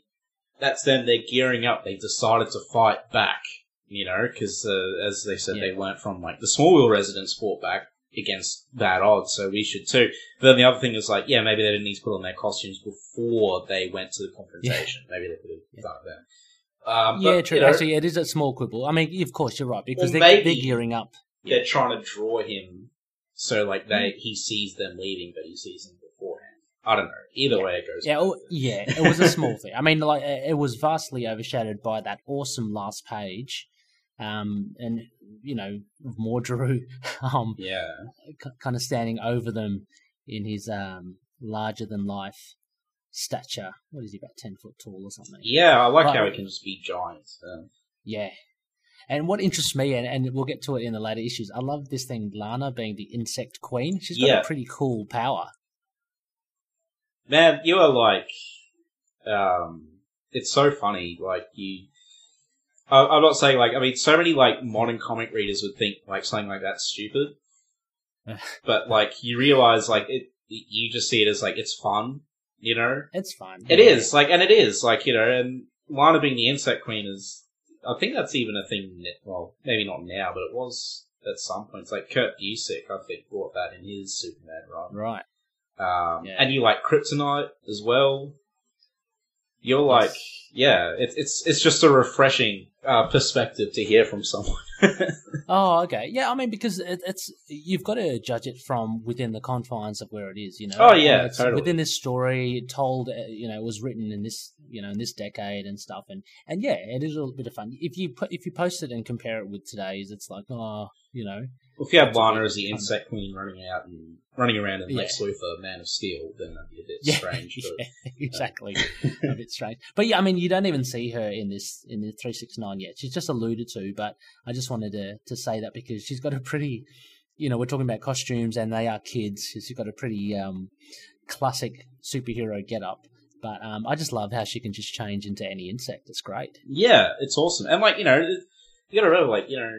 That's them. They're gearing up. They decided to fight back. You know, because uh, as they said, Yeah. they weren't from like the Smallville residents fought back against bad odds, so we should too. But then the other thing is like, yeah, maybe they didn't need to put on their costumes before they went to the confrontation. Maybe they could have Yeah. done it then. Um, yeah, but, true. you know, Actually, it is a small quibble. I mean, of course, you're right because Well, they're, they're gearing up. they're trying to draw him so like Mm. they he sees them leaving, but he sees them before I don't know. Either yeah. way, it goes. Yeah, oh, yeah, it was a small thing. I mean, like it was vastly overshadowed by that awesome last page, um, and you know Mordru, um, yeah, c- kind of standing over them in his um larger than life stature. What is he about ten foot tall or something? Yeah, I like but, how he can just be giant. So. Yeah, and what interests me, and, and we'll get to it in the later issues, I love this thing, Lana being the insect queen. She's got yeah. a pretty cool power. Man, you are like, um, it's so funny. Like you, I, I'm not saying like, I mean, so many like modern comic readers would think like something like that's stupid, but like you realize like it, you just see it as like it's fun, you know? It's fun. It yeah. is like, and it is like you know, and Lana being the insect queen is I think that's even a thing. Well, maybe not now, but it was at some points. Like Kurt Busiek, I think, brought that in his Superman run. Right. Um, yeah. And you like Kryptonite as well. You're like, yeah, it's it's it's just a refreshing uh, perspective to hear from someone. oh, okay, yeah. I mean, because it, it's you've got to judge it from within the confines of where it is, you know. Oh yeah, totally. Within this story, told, uh, you know, it was written in this, you know, in this decade and stuff, and and yeah, it is a little bit of fun. If you put if you post it and compare it with today's, it's like, oh, you know, well, if you have Lana as the insect queen running out and running around in Lex yeah. Luthor, Man of Steel, then that'd be a bit yeah, strange. But, yeah, exactly, a bit strange. But yeah, I mean, you don't even see her in this in the three six nine yet. She's just alluded to, but I just wanted to to say that because she's got a pretty, you know, we're talking about costumes and they are kids. She's got a pretty um, classic superhero get up. But um, I just love how she can just change into any insect. It's great. Yeah, it's awesome. And like you know, you got to remember, like you know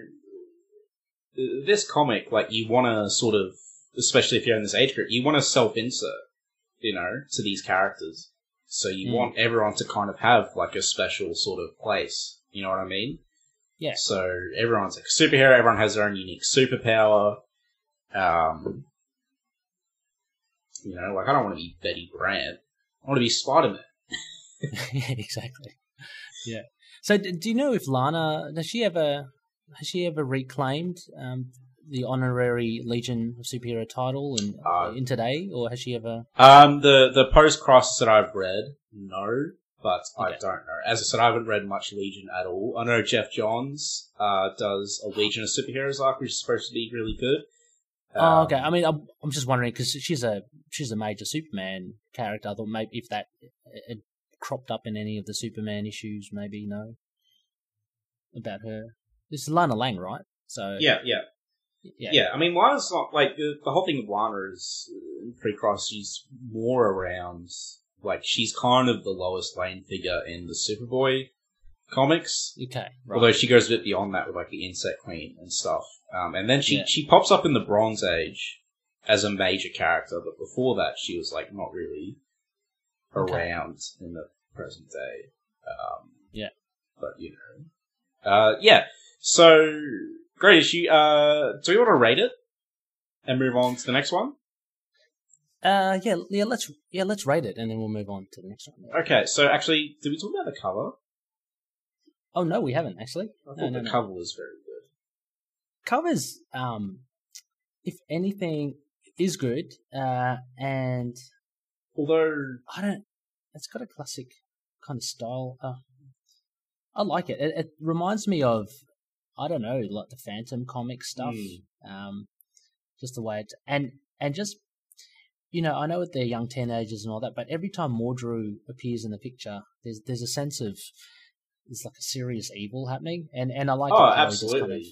this comic, like you want to sort of, especially if you're in this age group, you want to self-insert, you know, to these characters. So you mm. want everyone to kind of have like a special sort of place. You know what I mean? Yeah. So everyone's like a superhero. Everyone has their own unique superpower. Um, you know, like I don't want to be Betty Brant. I want to be Spider Man. yeah, exactly. Yeah. So, do you know if Lana does she ever has she ever reclaimed um, the honorary Legion of Superhero title in uh, in today, or has she ever? Um, the the post crisis that I've read, no, but okay. I don't know. As I said, I haven't read much Legion at all. I know Geoff Johns uh, does a Legion of Superheroes arc, which is supposed to be really good. Um, oh, okay. I mean, I'm, I'm just wondering because she's a she's a major Superman character. I thought maybe if that had cropped up in any of the Superman issues, maybe no about her. This is Lana Lang, right? So yeah, yeah, yeah. yeah I mean, Lana's not like the, the whole thing of Lana is uh, pre-cross. She's more around like she's kind of the Lois Lane figure in the Superboy comics. Okay, right. Although she goes a bit beyond that with like the Insect Queen and stuff. Um, and then she yeah. she pops up in the Bronze Age as a major character, but before that she was like not really around okay. in the present day. Um, yeah, but you know, uh, yeah. So great issue. Uh, do we want to rate it and move on to the next one? Uh, yeah, yeah. Let's yeah, let's rate it, and then we'll move on to the next one. Okay. So actually, did we talk about the cover? Oh no, we haven't actually. I thought no, the no, cover was very good. Covers, um, if anything, is good. Uh, and although I don't, it's got a classic kind of style. Uh, I like it. It, it reminds me of I don't know, like the Phantom comic stuff. Mm. Um, just the way it and and just you know, I know they're young teenagers and all that, but every time Mordru appears in the picture, there's there's a sense of there's like a serious evil happening, and and I like oh, absolutely. Kind of,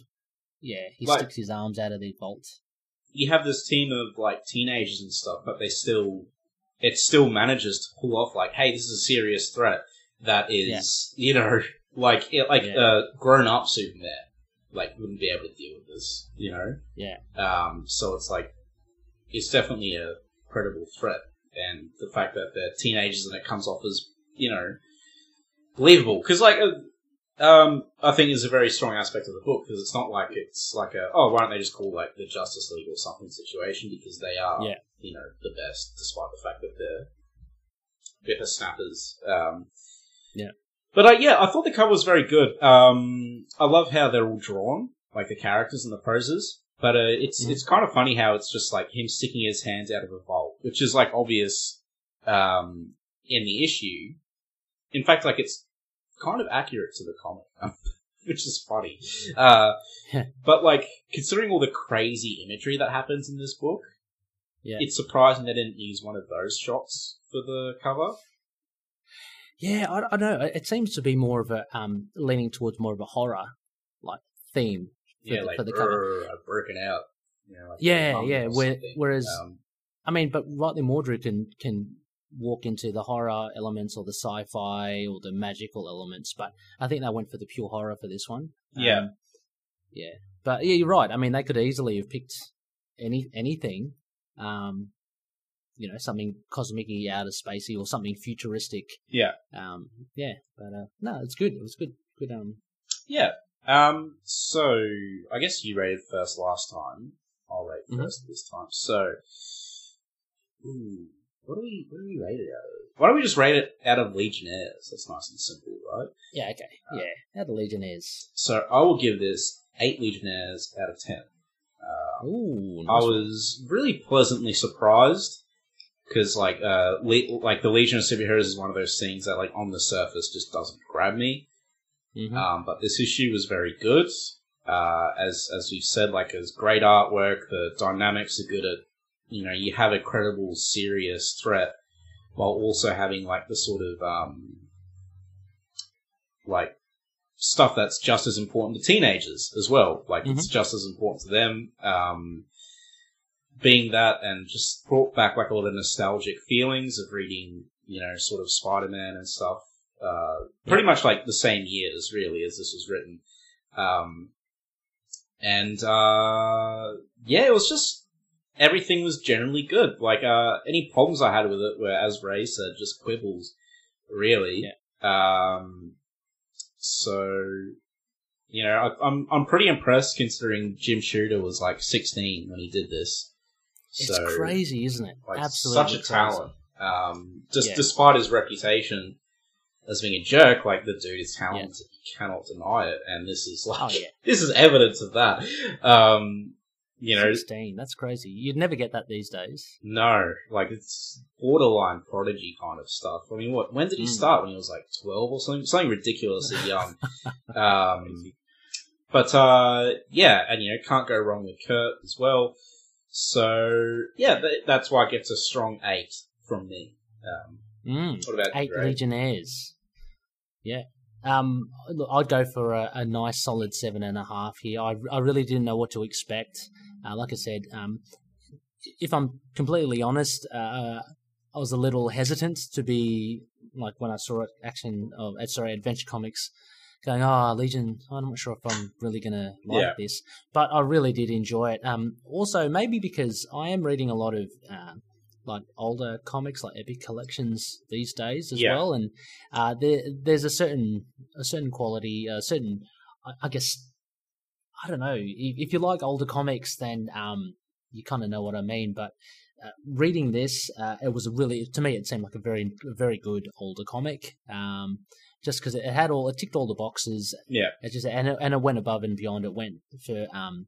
yeah, he like, sticks his arms out of the vault. You have this team of like teenagers and stuff, but they still it still manages to pull off like, hey, this is a serious threat that is, yeah. you know, like like yeah. uh, grown up Superman like wouldn't be able to deal with this, you know. Yeah. Um. So it's like it's definitely a credible threat, and the fact that they're teenagers and it comes off as you know believable because like. Uh, um, I think is a very strong aspect of the book because it's not like it's like a oh why don't they just call like the Justice League or something situation because they are yeah. you know the best despite the fact that they're bit of snappers. Um, yeah. But uh, yeah, I thought the cover was very good. Um, I love how they're all drawn, like the characters and the poses. But uh, it's mm-hmm. it's kind of funny how it's just like him sticking his hands out of a vault, which is like obvious um, in the issue. In fact, like it's kind of accurate to the comic, which is funny. Uh, but like considering all the crazy imagery that happens in this book, Yeah. it's surprising they didn't use one of those shots for the cover. Yeah, I, I know. It seems to be more of a um, leaning towards more of a horror like theme for, yeah, the, like for the cover. "Brr, I've broken out. You know, like Yeah, yeah, where- whereas- Um, I mean, but rightly Mordru can can walk into the horror elements or the sci-fi or the magical elements, but I think they went for the pure horror for this one. Yeah. Um, yeah, but yeah, you're right. I mean, they could easily have picked any anything, um, you know, something cosmic-y, outer spacey, or something futuristic. yeah, Um, yeah, but uh, no, it's good. It was good. Good. Um, yeah. Um, so I guess you rated first last time. I'll rate Mhm. first this time. So, ooh, what do we what do we rate it out of? Why don't we just rate it out of Legionnaires? That's nice and simple, right? yeah. Okay. Yeah. How the Legionnaires. So I will give this eight Legionnaires out of ten. Uh, Ooh. I nice one. was really pleasantly surprised because, like, uh, Le- like the Legion of Superheroes is one of those things that, like, on the surface just doesn't grab me. Mhm. Um, but this issue was very good. Uh, as as you said, like, as great artwork. The dynamics are good. At you know, you have a credible, serious threat while also having like the sort of um, like stuff that's just as important to teenagers as well. Like it's just as important to them. Um, being that and just brought back like a lot of nostalgic feelings of reading, you know, sort of Spider Man and stuff. Uh, pretty much like the same years, really, as this was written. Um, and uh, yeah, it was just everything was generally good. Like uh, any problems I had with it were, as Ray said, just quibbles, really. Um, so you know, I, I'm I'm pretty impressed considering Jim Shooter was like 16 when he did this. It's So, crazy, isn't it? like, Absolutely. such a talent. Um, just Yeah. despite his reputation as being a jerk, like the dude is talented. You cannot deny it, and this is like Oh, yeah. this is evidence of that. Um, you know, 16. That's crazy. You'd never get that these days. no, like it's borderline prodigy kind of stuff. I mean, what? When did he Mm. start? When he was like twelve or something? Something ridiculously young. um, but uh, yeah, and you know, can't go wrong with Curt as well. So yeah, that's why it gets a strong eight from me. Um, Mm. what about Eight Legionnaires. Yeah. Um, I'd go for a, a nice solid seven and a half here. I, I really didn't know what to expect. Uh, like I said, um, if I'm completely honest, uh, I was a little hesitant to be like when I saw it action of uh, sorry Adventure Comics, going oh Legion. I'm not sure if I'm really gonna like Yeah. this, but I really did enjoy it. Um, also maybe because I am reading a lot of. Uh, like older comics, like epic collections these days as Yeah. well, and uh, there there's a certain a certain quality, a certain I, I guess I don't know if, if you like older comics, then um, you kind of know what I mean. But uh, reading this, uh, it was a really to me it seemed like a very very good older comic. Um, just because it had all it ticked all the boxes. Yeah. It just and it, and it went above and beyond. It went for um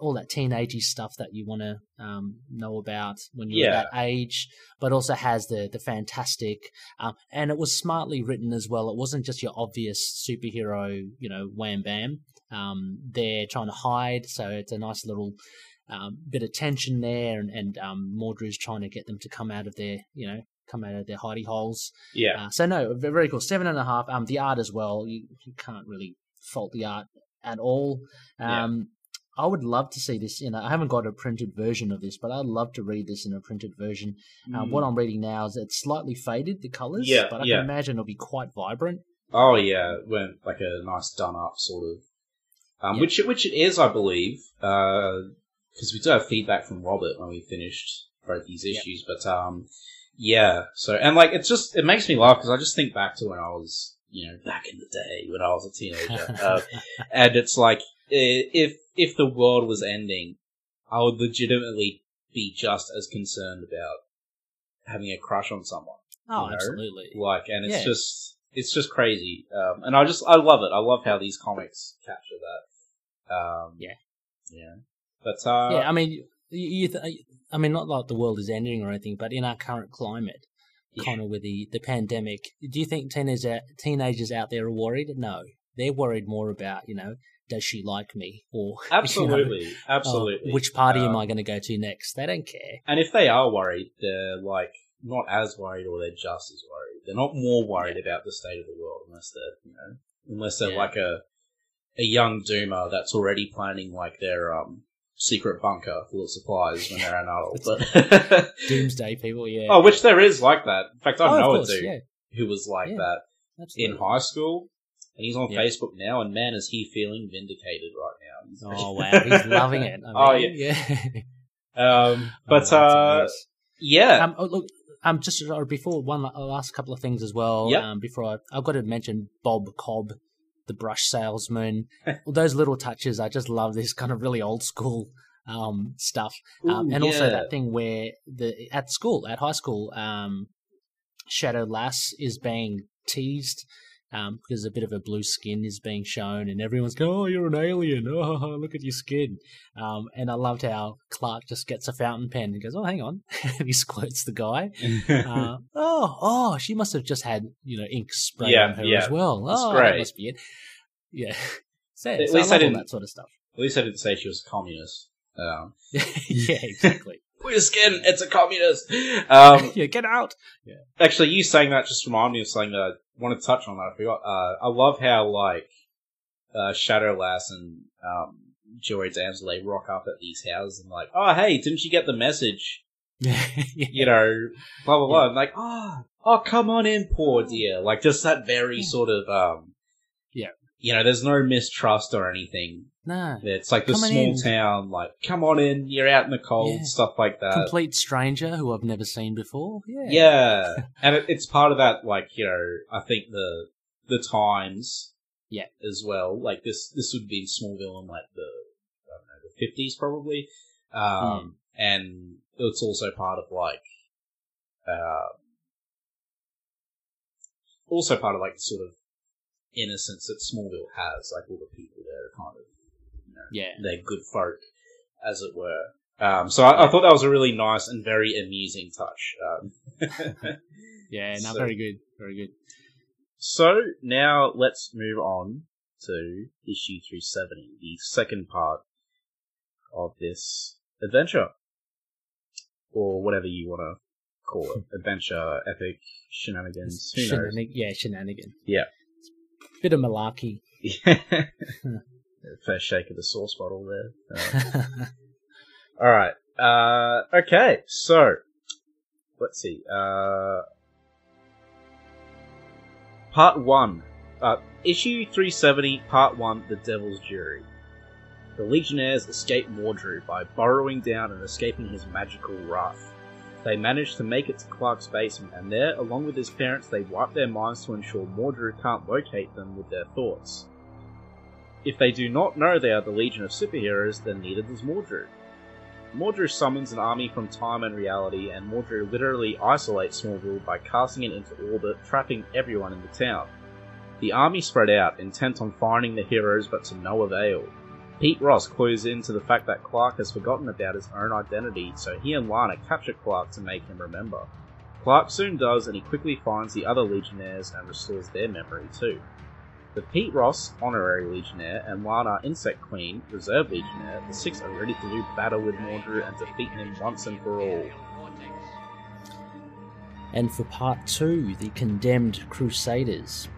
all that teenagey stuff that you want to um, know about when you're Yeah. that age, but also has the the fantastic, um, and it was smartly written as well. It wasn't just your obvious superhero, you know, wham bam. Um, they're trying to hide, so it's a nice little um, bit of tension there, and, and um, Mordru's trying to get them to come out of their, you know, come out of their hidey holes. Yeah, Uh, so no, ve- very cool. Seven and a half. Um, the art as well. You, you can't really fault the art at all. Yeah. Um, I would love to see this. You know, I haven't got a printed version of this, but I'd love to read this in a printed version. Uh, what I'm reading now is it's slightly faded the colors, Mm. Yeah, but I yeah. can imagine it'll be quite vibrant. Oh yeah, it went like a nice done up sort of, um, Yeah. which it, which it is, I believe, because we do have feedback from Robert when we finished both these Yeah. issues. But um, yeah, so and like it's just it makes me laugh because I just think back to when I was you know back in the day when I was a teenager, uh, and it's like if if the world was ending, I would legitimately be just as concerned about having a crush on someone Oh, you know? absolutely. like and it's Yeah. just it's just crazy um, and i just i love it i love how these comics capture that um, Yeah. yeah but uh, yeah, I mean, you, you th- I mean, not like the world is ending or anything, but in our current climate, Yeah. Connor, with the, the pandemic. Do you think teenagers teenagers out there are worried? No, they're worried more about you know, does she like me or you know, Absolutely, uh, absolutely. which party am Um, I going to go to next? They don't care. And if they are worried, they're like not as worried, or they're just as worried. They're not more worried about the state of the world unless they're you know unless they're Yeah. like a a young doomer that's already planning like their um secret bunker full of supplies when they're an adult. But Doomsday people, yeah. oh, which there is like that. In fact, I Oh, know course, a dude yeah, who was like Yeah. that in high school. And he's on Yeah. Facebook now, and man, is he feeling vindicated right now. Oh wow, he's loving it. I Oh, mean, yeah. Um, Oh, but uh, yeah, Um, oh, look, um, just uh, before one last couple of things as well. Yep. Um, before I, I've got to mention Bob Cobb, the brush salesman. Those little touches, I just love this kind of really old school um stuff. Um, Ooh, and also that thing where the at school, at high school, um, Shadow Lass is being teased. Um, because a bit of a blue skin is being shown, and everyone's going, "Oh, you're an alien! Oh, look at your skin!" Um, and I loved how Clark just gets a fountain pen and goes, "Oh, hang on," and he squirts the guy. Uh, oh, oh, she must have just had you know ink sprayed Yeah, on her yeah. as well. It's oh, great. that must be it. Yeah, so, At so least love I didn't- that sort of stuff. At least I didn't say she was a communist. Um, yeah, exactly. Blue skin, it's a communist. Um, yeah, get out. Yeah. actually, you saying that just reminded me of something that I want to touch on that I forgot. Uh, I love how, like, uh, Shadow Lass and um, Duo Damsel, they rock up at these houses and, like, oh, hey, didn't you get the message? yeah, You know, blah, blah, blah. And, like, oh, oh, come on in, poor dear. Like, just that very Yeah. sort of, um, Yeah. You know, there's no mistrust or anything. No, It's like the Come on small in. town, like, come on in, you're out in the cold, Yeah. stuff like that. complete stranger who I've never seen before. Yeah, Yeah, and it, it's part of that, like you know, I think the the times, Yeah. as well. Like this, this would be in Smallville in like the I don't know the fifties probably, um, and it's also part of like, uh, also part of like the sort of innocence that Smallville has. Like all the people there are kind of, know, yeah. they're good folk, as it were. Um, so I, I thought that was a really nice and very amusing touch. Um, Yeah, no, So- very good, very good. so now let's move on to issue 370, the second part of this adventure, or whatever you want to call it, adventure, epic, shenanigans. Shenanig- yeah, shenanigan. Yeah. Bit of malarkey. First shake of the sauce bottle there. Uh, All right. Uh, okay. So let's see. Uh, part one. Uh, issue 370, part one. The Devil's Jury. The Legionnaires escape Mordru by burrowing down and escaping his magical wrath. They manage to make it to Clark's basement, and there, along with his parents, they wipe their minds to ensure Mordru can't locate them with their thoughts. If they do not know they are the Legion of Superheroes, then neither does Mordru. Mordru summons an army from time and reality, and Mordru literally isolates Smallville by casting it into orbit, trapping everyone in the town. The army spread out, intent on finding the heroes, but to no avail. Pete Ross clues into the fact that Clark has forgotten about his own identity, so he and Lana capture Clark to make him remember. Clark soon does, and he quickly finds the other Legionnaires and restores their memory too. With Pete Ross, Honorary Legionnaire, and Lana, Insect Queen, Reserve Legionnaire, the six are ready to do battle with Mordru and defeat him once and for all. And for part two, the Condemned Crusaders.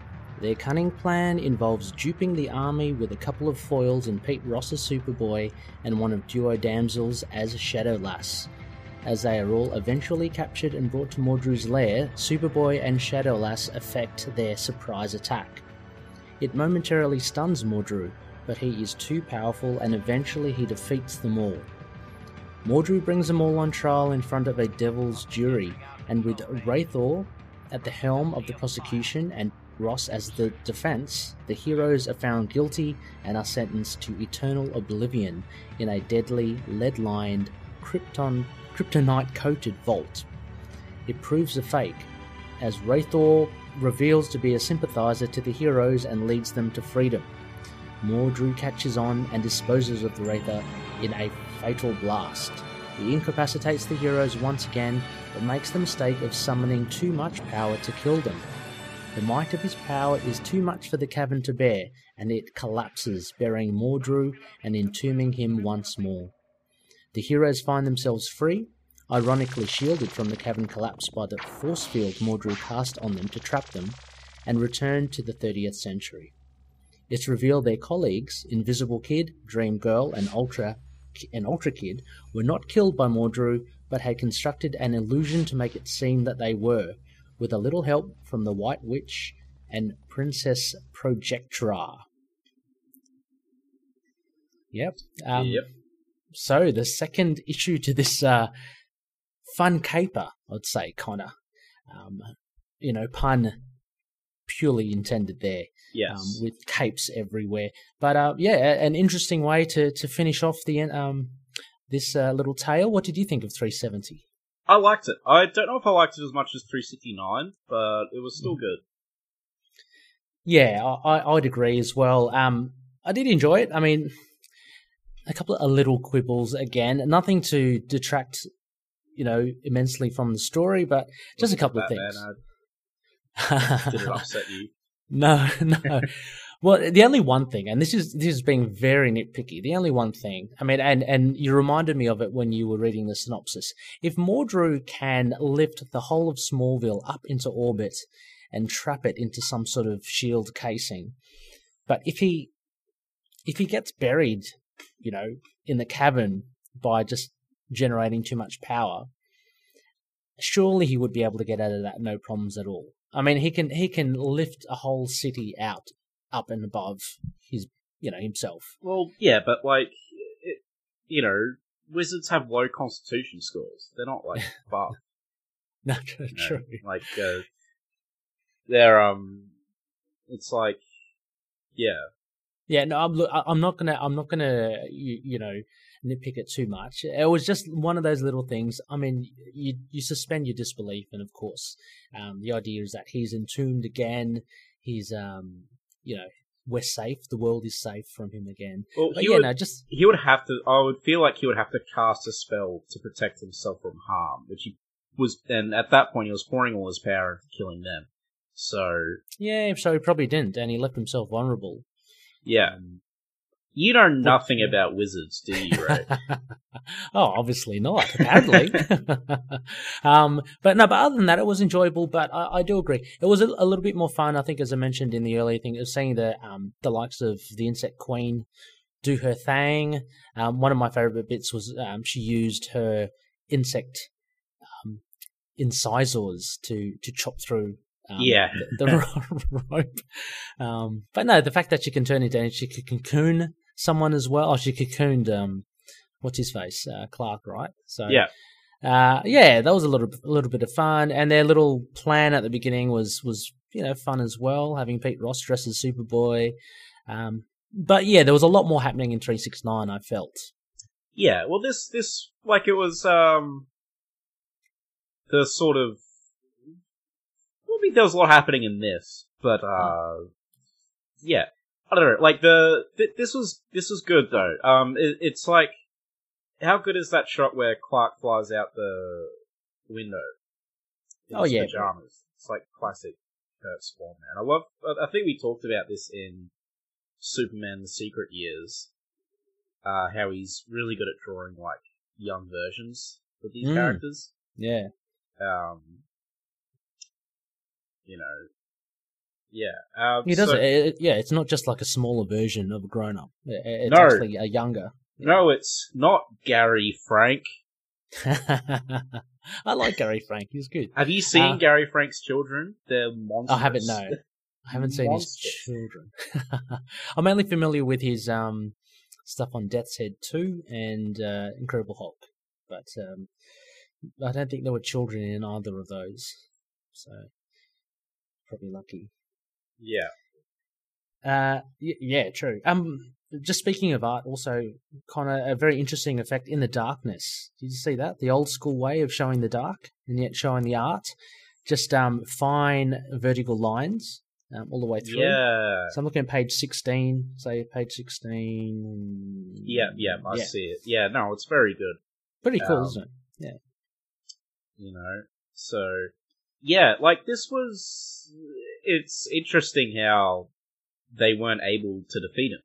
Their cunning plan involves duping the army with a couple of foils in Pete Ross's Superboy and one of Duo Damsels as Shadow Lass. As they are all eventually captured and brought to Mordru's lair, Superboy and Shadow Lass effect their surprise attack. It momentarily stuns Mordru, but he is too powerful and eventually he defeats them all. Mordru brings them all on trial in front of a devil's jury, and with Wraithor at the helm of the prosecution and Ross as the defense, the heroes are found guilty and are sentenced to eternal oblivion in a deadly, lead-lined, krypton, kryptonite-coated vault. It proves a fake, as Wraithor reveals to be a sympathizer to the heroes and leads them to freedom. Mordru catches on and disposes of the Wraither in a fatal blast. He incapacitates the heroes once again, but makes the mistake of summoning too much power to kill them. The might of his power is too much for the cavern to bear, and it collapses, burying Mordru and entombing him once more. The heroes find themselves free, ironically shielded from the cavern collapse by the force field Mordru cast on them to trap them, and return to the 30th century. It's revealed their colleagues, Invisible Kid, Dream Girl, and Ultra and Ultra Kid, were not killed by Mordru, but had constructed an illusion to make it seem that they were, with a little help from the White Witch and Princess Projectra. Yep. Um, yep. So the second issue to this uh, fun caper, I'd say, Connor. Um, you know, pun purely intended there. Yes. Um, with capes everywhere. But uh, yeah, an interesting way to, to finish off the um, this uh, little tale. What did you think of 370? I liked it. I don't know if I liked it as much as 369, but it was still good. Yeah, I, I'd agree as well. Um, I did enjoy it. I mean, a couple of little quibbles again, nothing to detract, you know, immensely from the story, but just a couple of things. Did it upset you? no, no. Well, the only one thing, and this is this is being very nitpicky. The only one thing, I mean, and and you reminded me of it when you were reading the synopsis. If Mordru can lift the whole of Smallville up into orbit and trap it into some sort of shield casing, but if he if he gets buried, you know, in the cavern by just generating too much power, surely he would be able to get out of that no problems at all. I mean, he can he can lift a whole city out up and above his, you know, himself. Well, yeah, but like, it, you know, wizards have low constitution scores. They're not like buff. no, true. You know, like, uh, they're um, it's like, yeah, yeah. No, I'm I'm not gonna I'm not gonna you, you know nitpick it too much. It was just one of those little things. I mean, you you suspend your disbelief, and of course, um, the idea is that he's entombed again. He's um, you know, we're safe. The world is safe from him again. Well, but he yeah, would, no, just he would have to. I would feel like he would have to cast a spell to protect himself from harm, which he was. And at that point, he was pouring all his power into killing them. So yeah, so he probably didn't, and he left himself vulnerable. Yeah. Um, you know nothing about wizards, do you, Ray? oh, obviously not. Apparently, um, but no. But other than that, it was enjoyable. But I, I do agree, it was a, a, little bit more fun. I think, as I mentioned in the earlier thing, of seeing the um, the likes of the Insect Queen do her thing. Um, one of my favorite bits was um, she used her insect um, incisors to to chop through um, yeah, the, the rope. Um, but no, the fact that she can turn into and she could cocoon someone as well. Oh, she cocooned um, what's his face, uh, Clark, right? So yeah, uh, yeah, that was a little a little bit of fun, and their little plan at the beginning was was you know fun as well, having Pete Ross dressed as Superboy. Um, but yeah, there was a lot more happening in three six nine. I felt. Yeah, well, this this like it was um the sort of I think there was a lot happening in this, but uh, yeah, I don't know. Like the th- this was this was good though. Um, it, it's like how good is that shot where Clark flies out the window? Oh yeah, pajamas. It's like classic Curt Swan man. I love. I think we talked about this in Superman: The Secret Years. Uh, how he's really good at drawing like young versions of these Mm. characters. yeah. Um, you know, yeah. Um, He does so- it, it- Yeah, it's not just like a smaller version of a grown up. It, it's No. actually a younger. No, it's not Gary Frank. I like Gary Frank. He's good. Have you seen Uh, Gary Frank's children? They're monsters. I haven't. No, I haven't seen his children. I'm only familiar with his um stuff on Death's Head two and uh, Incredible Hulk, but um, I don't think there were children in either of those. So probably lucky. Yeah. Uh, y- yeah, true. Um, just speaking of art, also kind of a very interesting effect in the darkness. Did you see that? The old school way of showing the dark and yet showing the art. Just um, fine vertical lines um, all the way through. Yeah. So I'm looking at page 16. Say page 16. Yeah, yeah, I see it. Yeah, no, it's very good. Pretty cool, Um, isn't it? Yeah. You know. So yeah, like this was it's interesting how they weren't able to defeat him.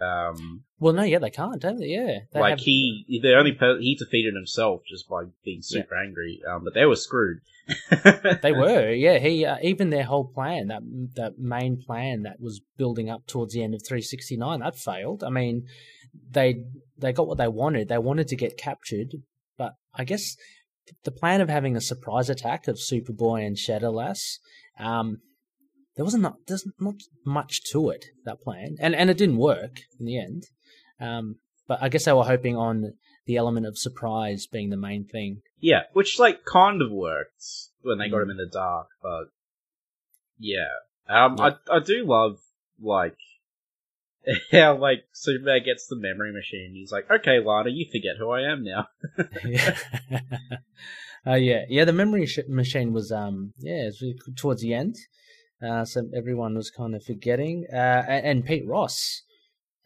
Um, Well, no, yeah, they can't, don't they? Yeah, they like have- he, the only per- he defeated himself just by being super angry. Um, but they were screwed. They were, yeah. He uh, even their whole plan, that that main plan that was building up towards the end of 369, that failed. I mean, they they got what they wanted. They wanted to get captured, but I guess the plan of having a surprise attack of Superboy and Shadowlass, um, there wasn't not, there's not much to it. That plan, and and it didn't work in the end. Um, but I guess they were hoping on the element of surprise being the main thing. Yeah, which like kind of worked when they got Mm. him in the dark, but yeah, um, Yeah. I I do love like how like Superman gets the memory machine. He's like, okay, Lana, you forget who I am now. yeah. uh, yeah, yeah. The memory sh- machine was um, yeah, was towards the end. Uh, so everyone was kind of forgetting. Uh, and, and Pete Ross.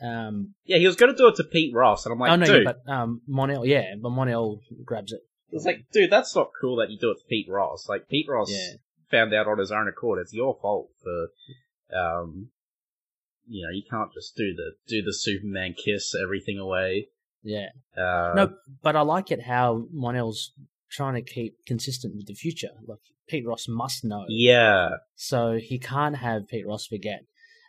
Um, Yeah, he was going to do it to Pete Ross, and I'm like, oh no, dude, yeah, but um, Mon-El, yeah, but Mon-El grabs it. it's like, dude, that's not cool that you do it to Pete Ross. Like, Pete Ross Yeah. found out on his own accord. It's your fault for, um, you know, you can't just do the do the Superman kiss everything away. Yeah, Uh, no, but I like it how Mon-El's trying to keep consistent with the future. Like Pete Ross must know. yeah, so he can't have Pete Ross forget.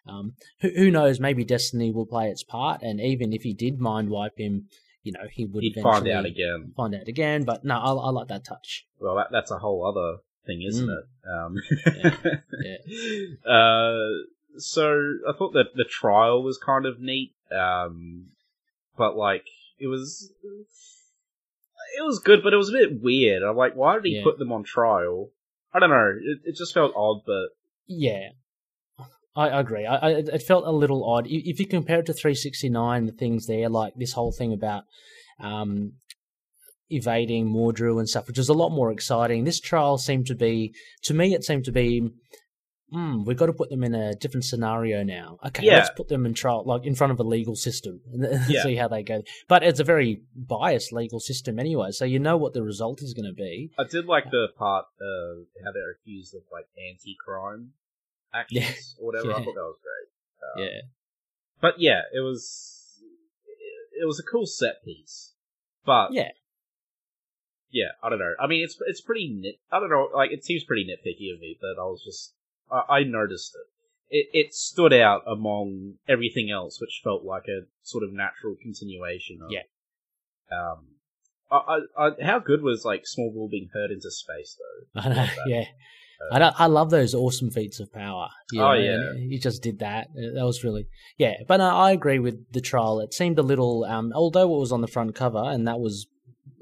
Um, who, who knows? Maybe Destiny will play its part, and even if he did mind wipe him, you know, he would he'd eventually find out again. Find out again, but no, I, I like that touch. Well, that, that's a whole other thing, isn't Mm. it? Um, Yeah. Uh, so I thought that the trial was kind of neat, um, but like it was, it was good, but it was a bit weird. I'm like, why did he Yeah. put them on trial? I don't know. It, it just felt odd, but Yeah, I, agree. I, I, it felt a little odd. If you compare it to 369, the things there, like this whole thing about um, evading Mordru and stuff, which is a lot more exciting. This trial seemed to be, to me, it seemed to be, hmm, we've got to put them in a different scenario now. Okay, Yeah. let's put them in trial, like in front of a legal system, and Yeah. see how they go. But it's a very biased legal system anyway, so you know what the result is going to be. I did like the part of how they're accused of like anti-crime actions Yeah. or whatever. I thought that was great. Uh, Yeah, But yeah, it was it was a cool set piece. But yeah. yeah, I don't know. I mean, it's it's pretty nit. I don't know. Like, it seems pretty nitpicky of me, but I was just I, I noticed it. It it stood out among everything else, which felt like a sort of natural continuation. Of, Yeah. Um. I, I, I, how good was like Smallville being heard into space though? I know, yeah. Uh, I, I love those awesome feats of power. you Oh, yeah. He just did that. Uh, That was really, yeah. But no, I agree with the trial. It seemed a little, um, although it was on the front cover, and that was,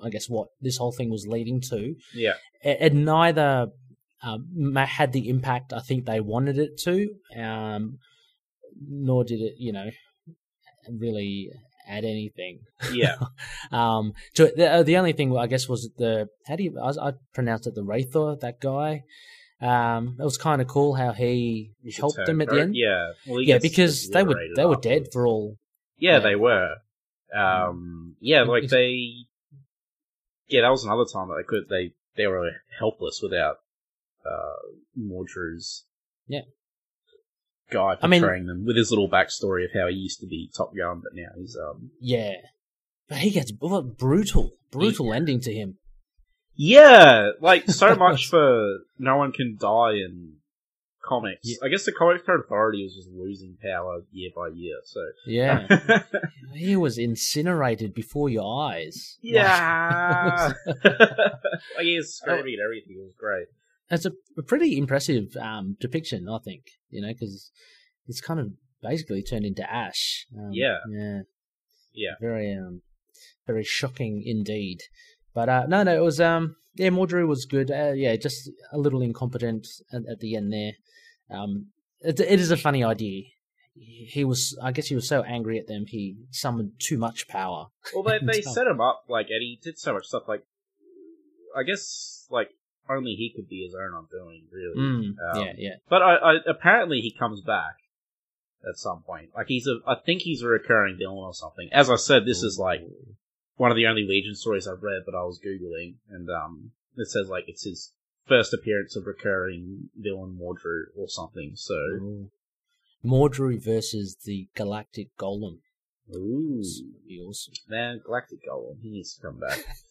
I guess, what this whole thing was leading to. Yeah. It, it neither um, had the impact I think they wanted it to, um, nor did it, you know, really add anything. Yeah. Um, to it. the, uh, the only thing I guess was the how do you I, I pronounced it the Wraithor that guy. Um, it was kind of cool how he a helped them at the end. Yeah. Well, yeah, because they were they were dead for all. Yeah, Yeah. they were. Um, yeah, like they. Yeah, that was another time that they could they they were helpless without uh Mordru's Yeah. guy I mean- portraying them with his little backstory of how he used to be Top Gun, but now he's um. Yeah, but he gets what brutal, brutal ending to him. Yeah, like so much for no one can die in comics. Yeah. I guess the Comic Code Authority was just losing power year by year. So Yeah, he was incinerated before your eyes. yeah, like he was screaming everything. It was great. It's a, a pretty impressive um, depiction, I think. You know, because it's kind of basically turned into ash. Um, Yeah. yeah, Yeah. Very, um, very shocking indeed. But uh, no, no, it was um, yeah, Mordru was good. Uh, yeah, just a little incompetent at, at the end there. Um, it, it is a funny idea. He he was, I guess, he was so angry at them, he summoned too much power. Well, they they set him up like, and he did so much stuff. Like, I guess like only he could be his own undoing, really. Mm, Um, yeah, yeah. But I, I apparently he comes back at some point. Like he's a, I think he's a recurring villain or something. As I said, this is like one of the only Legion stories I've read, but I was googling, and um, it says like it's his first appearance of recurring villain Mordru or something. So Ooh. Mordru versus the Galactic Golem. Ooh. Be awesome. Man, Galactic Golem, he needs to come back.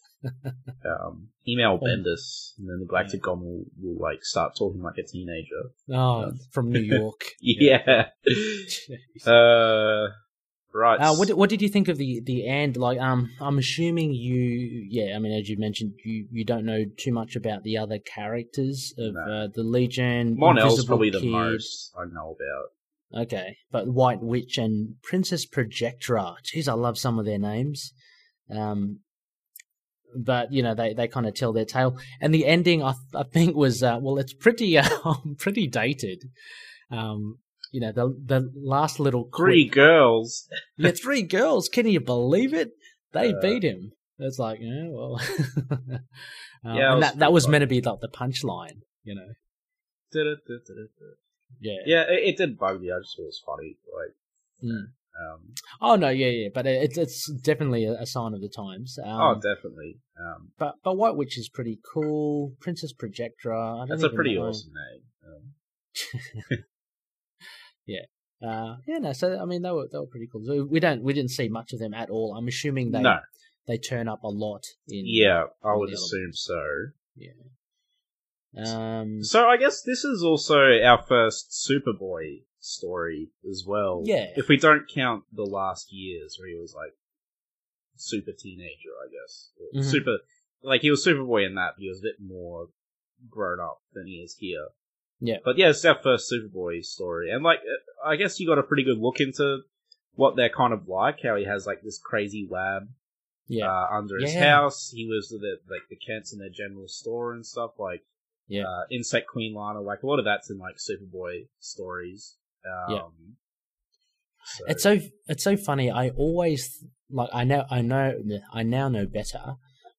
um, email Bendis, and then the Galactic Golem will, will like start talking like a teenager. Oh, from New York. Yeah. uh, right. Uh, what did, what did you think of the the end? Like, um, I'm assuming you, yeah. I mean, as you mentioned, you you don't know too much about the other characters of No. uh, the Legion. Mon-El's probably the most I know about. Okay, but White Witch and Princess Projectra. Jeez, I love some of their names. Um, but you know they, they kind of tell their tale, and the ending I I think was uh, well, it's pretty uh, pretty dated. Um, you know the the last little Three girls. yeah, three girls. Can you believe it? They Uh, beat him. It's like, yeah, well, uh, Yeah, was that that was funny. meant to be like the punchline, you know. Yeah. Yeah, it, it did bug me. I just thought it was funny. Like, Mm. Um, Oh no, yeah, yeah, but it's it's definitely a, sign of the times. Um, oh, definitely. Um, but but White Witch is pretty cool. Princess Projectra. I don't that's a pretty know. awesome name. Um, Uh, yeah, no. So I mean, they were they were pretty cool. So we don't we didn't see much of them at all. I'm assuming they no, they turn up a lot in. yeah, I would assume so. Yeah. Um. So I guess this is also our first Superboy story as well. Yeah. If we don't count the last years where he was like super teenager, I guess. Mhm. Super, like he was Superboy in that, but he was a bit more grown up than he is here. Yeah. But yeah, it's our first Superboy story, and like I guess you got a pretty good look into what they're kind of like. How he has like this crazy lab Yeah. uh, under his Yeah. house. He lives with the, like the Kents in their general store and stuff. Like, Yeah. uh, Insect Queen Lana. Like a lot of that's in like Superboy stories. Um, Yeah. so- It's so it's so funny. I always like I know I know I now know better,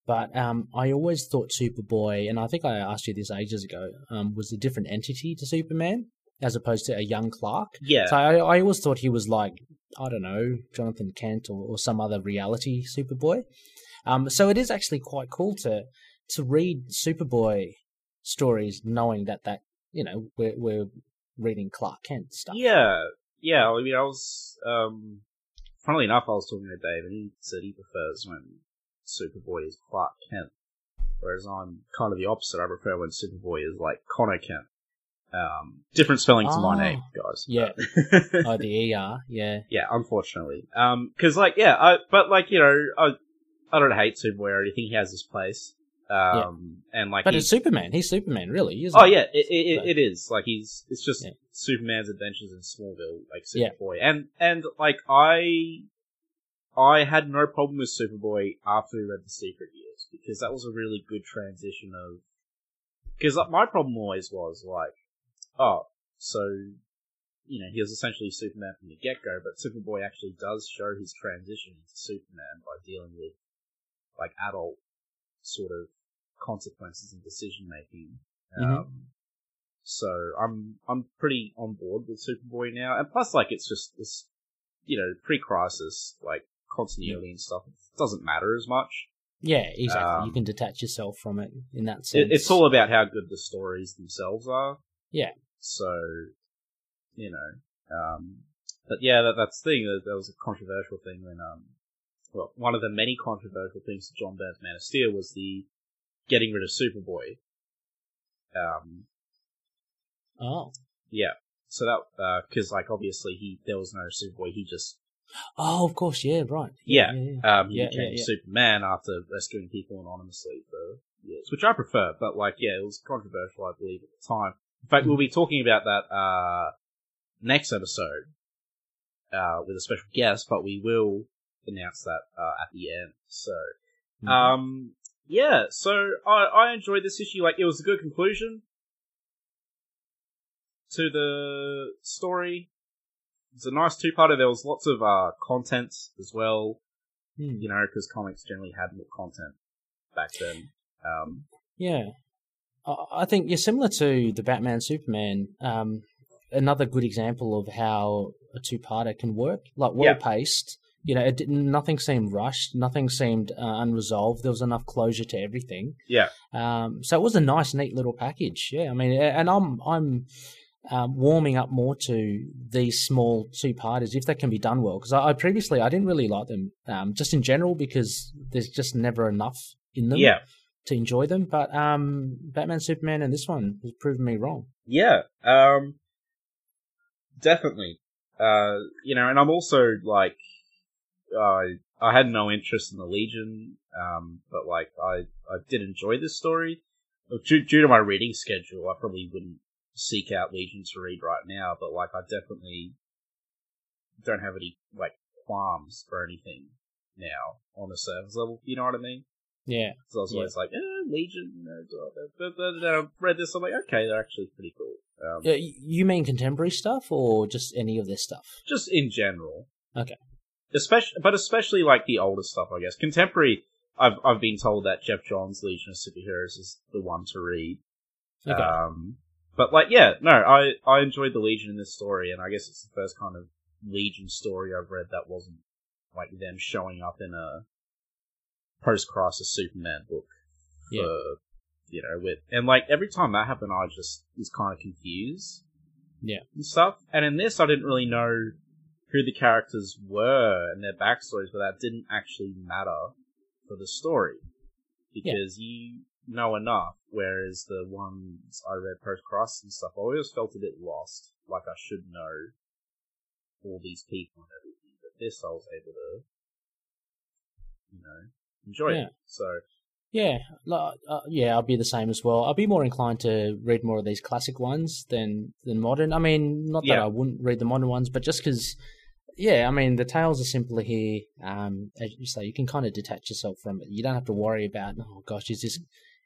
but um I always thought Superboy, and I think I asked you this ages ago, um was a different entity to Superman as opposed to a young Clark. yeah, So I, I always thought he was like I don't know Jonathan Kent or, or some other reality Superboy. Um, so it is actually quite cool to to read Superboy stories knowing that that you know we're we're reading Clark Kent stuff. yeah, yeah. I mean, I was, um, funnily enough, I was talking to Dave, and he said he prefers when Superboy is Clark Kent, whereas I'm kind of the opposite. I prefer when Superboy is like Conner Kent. Um, different spelling to my name, guys. Yeah. Oh, the ER, yeah. Yeah, unfortunately. Um, cause like, yeah, I, but like, you know, I, I don't hate Superboy or anything. He has his place. Um, and like, But it's Superman. He's Superman, really, isn't oh yeah, it, it, So- it is. Like, he's, it's just Yeah. Superman's adventures in Smallville, like Yeah. Superboy. And, and like, I, I had no problem with Superboy after we read The Secret Years because that was a really good transition of, because like, my problem always was like, oh, so you know, he was essentially Superman from the get go, but Superboy actually does show his transition into Superman by dealing with like adult sort of consequences and decision making. Mhm. Um, so I'm I'm pretty on board with Superboy now, and plus like it's just this, you know, pre-crisis like continuity and stuff it doesn't matter as much. Yeah, exactly. you Um, can detach yourself from it in that sense. It, it's all about how good the stories themselves are. Yeah. So, you know, um, but yeah, that, that's the thing. That, that was a controversial thing when, um, well, one of the many controversial things to John Byrne's Man of Steel was the getting rid of Superboy. Um, Oh. yeah. So that, because like obviously he, there was no Superboy, he just, Oh, of course, yeah, right. Yeah. yeah. um, he Yeah, became yeah, yeah. Superman after rescuing people anonymously for years, which I prefer, but like, yeah, it was controversial, I believe, at the time. In fact, we'll be talking about that, uh, next episode, uh, with a special guest, but we will announce that, uh, at the end. So, Mhm. um, yeah, so I, I enjoyed this issue. Like, it was a good conclusion to the story. It's a nice two-parter. There was lots of, uh, content as well Hmm. you know, because comics generally had more content back then. Um, Yeah. I I think you're similar to the Batman Superman. Um, another good example of how a two parter can work, like well Yeah. You know, it didn't, nothing seemed rushed, nothing seemed uh, unresolved. There was enough closure to everything. Yeah. Um, so it was a nice, neat little package. Yeah, I mean, and I'm I'm um, warming up more to these small two parters if they can be done well. Because I, I, previously I didn't really like them, um, just in general, because there's just never enough in them. Yeah. To enjoy them, but um, Batman, Superman, and this one has proven me wrong. Yeah. Um, definitely. Uh, you know, and I'm also like, I I had no interest in the Legion, um, but like I I did enjoy this story. Due, due to my reading schedule, I probably wouldn't seek out Legion to read right now, but like I definitely don't have any like qualms for anything now on a service level. You know what I mean? Yeah. So I was yeah. always like, eh, Legion. But then I read this, I'm like, okay, they're actually pretty cool. Um, you mean contemporary stuff or just any of this stuff? Just in general. Okay. Especially, but especially like the older stuff, I guess. Contemporary, I've I've been told that Geoff Johns' Legion of Superheroes is the one to read. Okay. Um, but like, yeah, no, I I enjoyed the Legion in this story, and I guess it's the first kind of Legion story I've read that wasn't like them showing up in a post-crisis Superman book. For, Yeah. You know, with and like every time that happened, I just was kind of confused. Yeah. And stuff. And in this, I didn't really know who the characters were and their backstories, but that didn't actually matter for the story because you know enough. Whereas the ones I read post crisis and stuff, I always felt a bit lost, like I should know all these people and everything. But this, I was able to, you know, enjoy Yeah. it. So Yeah, uh, yeah, I'll be the same as well. I'll be more inclined to read more of these classic ones than than modern. I mean, not that Yeah. I wouldn't read the modern ones, but just because, yeah, I mean, the tales are simpler here. Um, as you say, you can kind of detach yourself from it. You don't have to worry about, oh gosh, is this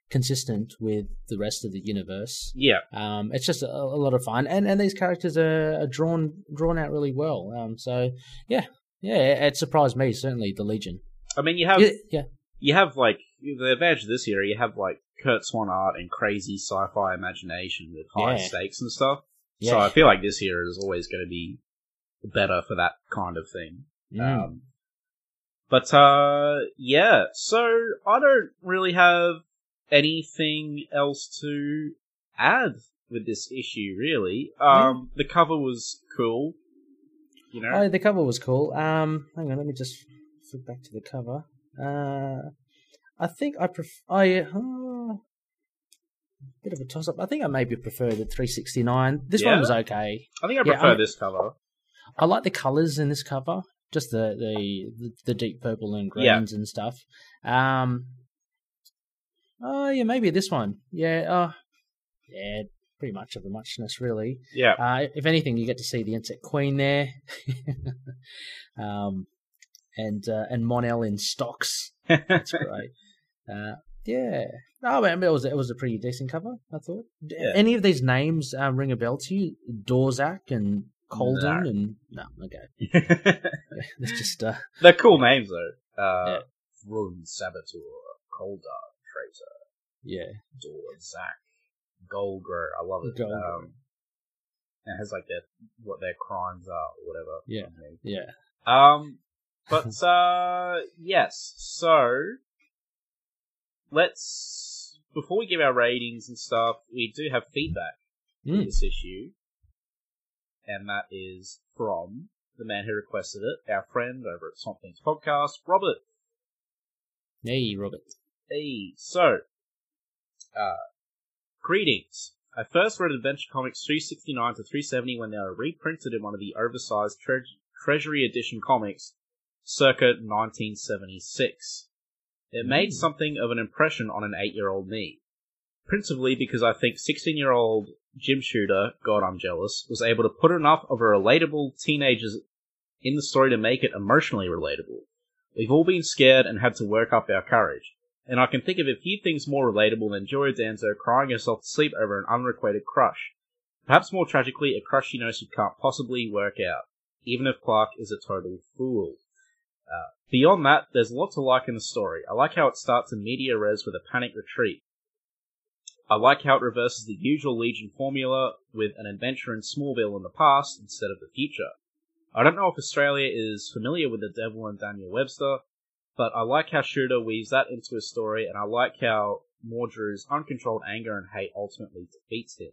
consistent with the rest of the universe? yeah, Um, it's just a, a lot of fun, and and these characters are, are drawn drawn out really well. Um, so yeah, yeah, it, surprised me certainly the Legion. I mean, you have Yeah, yeah, you have like the advantage of this era. You have like Curt Swan art and crazy sci-fi imagination with high Yeah. stakes and stuff. yeah. So I feel like this era is always going to be better for that kind of thing. Mm. Um, but uh, yeah, so I don't really have anything else to add with this issue. Really, um, the cover was cool. You know, Oh, the cover was cool. Um, hang on, let me just flip back to the cover. Uh, I think I prefer. I uh, bit of a toss up. I think I maybe prefer the 369. This Yeah? one was okay. I think I prefer I'm- this cover. I like the colors in this cover, just the the the, deep purple and Yeah. greens and stuff. Um, oh yeah, maybe this one. Yeah, uh, yeah, pretty much of a muchness, really. Yeah, Uh, if anything, you get to see the insect queen there, um, and uh, and Mon-El in stocks. That's great. Uh, yeah. Oh, man, it was it was a pretty decent cover. I thought. Yeah. Any of these names um, ring a bell to you? Dorzak and Colden No. and no, okay. It's just uh, They're cool names though. Uh, Yeah. Saboteur, Koldar, Traitor, yeah, Dor, Zack, Goldgrow. I love it. Goldgrow. Um, it has like their what their crimes are or whatever. Yeah. yeah. Um, but uh, yes. So let's before we give our ratings and stuff, we do have feedback for Mm. this issue, and that is from the man who requested it, our friend over at Swamp Things Podcast, Robert. Hey, Robert. Hey, so, uh, greetings. I first read Adventure Comics 369 to 370 when they were reprinted in one of the oversized tre- Treasury Edition comics circa 1976. It made something of an impression on an 8-year-old me. Principally because I think 16-year-old Jim Shooter, God I'm jealous, was able to put enough of a relatable teenagers in the story to make it emotionally relatable. We've all been scared and had to work up our courage and I can think of a few things more relatable than Duo Damsel crying herself to sleep over an unrequited crush. Perhaps more tragically, a crush she knows she can't possibly work out, even if Clark is a total fool. Uh, beyond that, there's a lot to like in the story. I like how it starts in media res with a panic retreat. I like how it reverses the usual Legion formula with an adventure in Smallville in the past instead of the future. I don't know if Australia is familiar with the Devil and Daniel Webster, but I like how Shooter weaves that into his story, and I like how Mordru's uncontrolled anger and hate ultimately defeats him.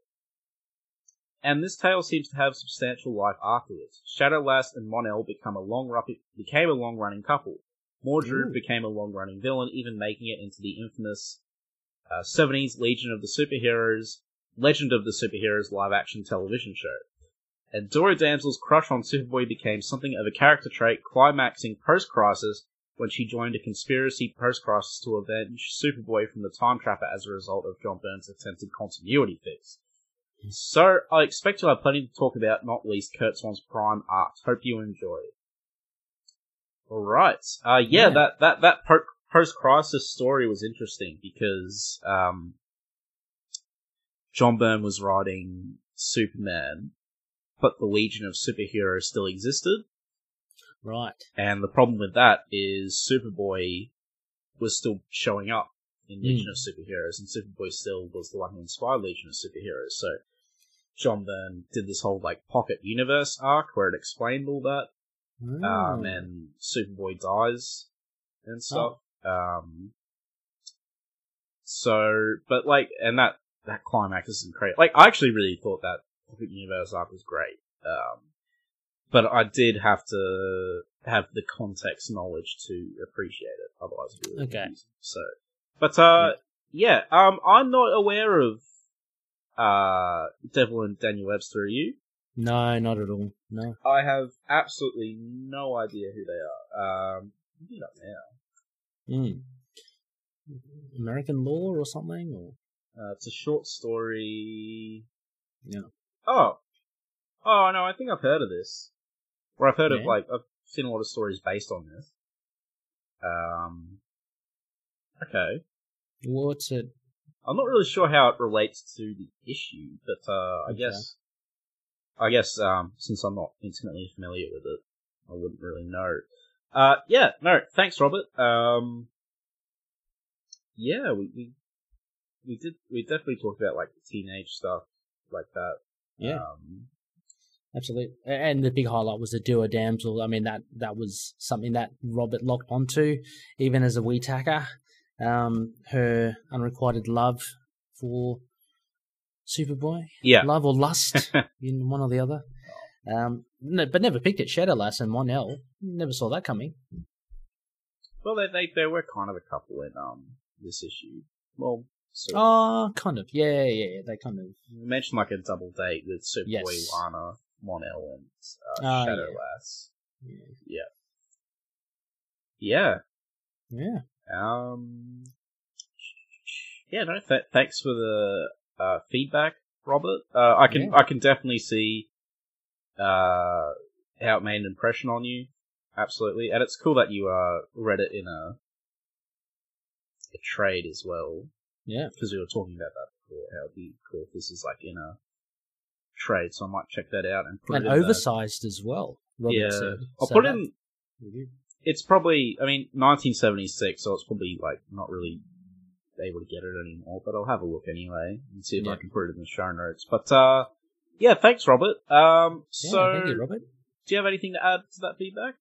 And this tale seems to have substantial life afterwards. Shadowlass and Mon-El become a long became a long running couple. Mordru Ooh. became a long running villain, even making it into the infamous uh, 70s Legion of the Superheroes, Legend of the Superheroes live action television show. And Duo Damsel's crush on Superboy became something of a character trait, climaxing post crisis when she joined a conspiracy post crisis to avenge Superboy from the Time Trapper as a result of John Byrne's attempted continuity fix. So, I expect you'll have plenty to talk about, not least Curt Swan's prime art. Hope you enjoy. Alright. Uh, yeah, Yeah. that, that, that po- post-crisis story was interesting because, um, John Byrne was writing Superman, but the Legion of Superheroes still existed. Right. And the problem with that is Superboy was still showing up in Legion of Superheroes, and Superboy still was the one who inspired Legion of Superheroes. So John Byrne did this whole like pocket universe arc where it explained all that, Mm. um, and Superboy dies and stuff. Um, so, but like, and that that climax isn't great. Like, I actually really thought that pocket universe arc was great. Um, but I did have to have the context knowledge to appreciate it. Otherwise, it'd be really Okay. confusing. So, but uh, yeah, um, I'm not aware of uh Devil and Daniel Webster. Are you? No, not at all. No. I have absolutely no idea who they are. Um, it up now. Mm. American law or something? Or Uh, it's a short story. Yeah. Oh, oh no, I think I've heard of this. Or I've heard of like I've seen a lot of stories based on this. Um. Okay. what's it? I'm not really sure how it relates to the issue, but uh, I Okay. guess, I guess um, since I'm not intimately familiar with it, I wouldn't really know. Uh, yeah, no, thanks, Robert. Um, yeah, we, we we did we definitely talked about like teenage stuff like that. Yeah. Um, Absolutely. And the big highlight was the duo damsel. I mean, that that was something that Robert locked onto, even as a wee tacker. Um, her unrequited love for Superboy, yeah, love or lust, in one or the other. Um, no, but never picked it. Shadowlass and Mon-El. Never saw that coming. well, they, they they were kind of a couple in um this issue. Well, so Oh, kind of. Yeah, yeah, yeah. They kind of. you mentioned like a double date with Superboy, Yes. Lana, Mon-El, and uh, Ah, yeah. Shadowlass. Yeah. Yeah. yeah. Um. Yeah. No. Th- thanks for the uh, feedback, Robert. Uh, I can Yeah. I can definitely see uh how it made an impression on you. Absolutely, and it's cool that you uh read it in a a trade as well Yeah. because we were talking about that before. How it'd be cool if this is like in a trade, so I might check that out and put And it in the- oversized as well. Robert yeah, said. I'll So put that- in it's probably I mean 1976, so it's probably like not really able to get it anymore. But I'll have a look anyway and see if I can put it in the show notes. But uh, yeah, thanks, Robert. Um, Yeah, so thank you, Robert. do you have anything to add to that feedback?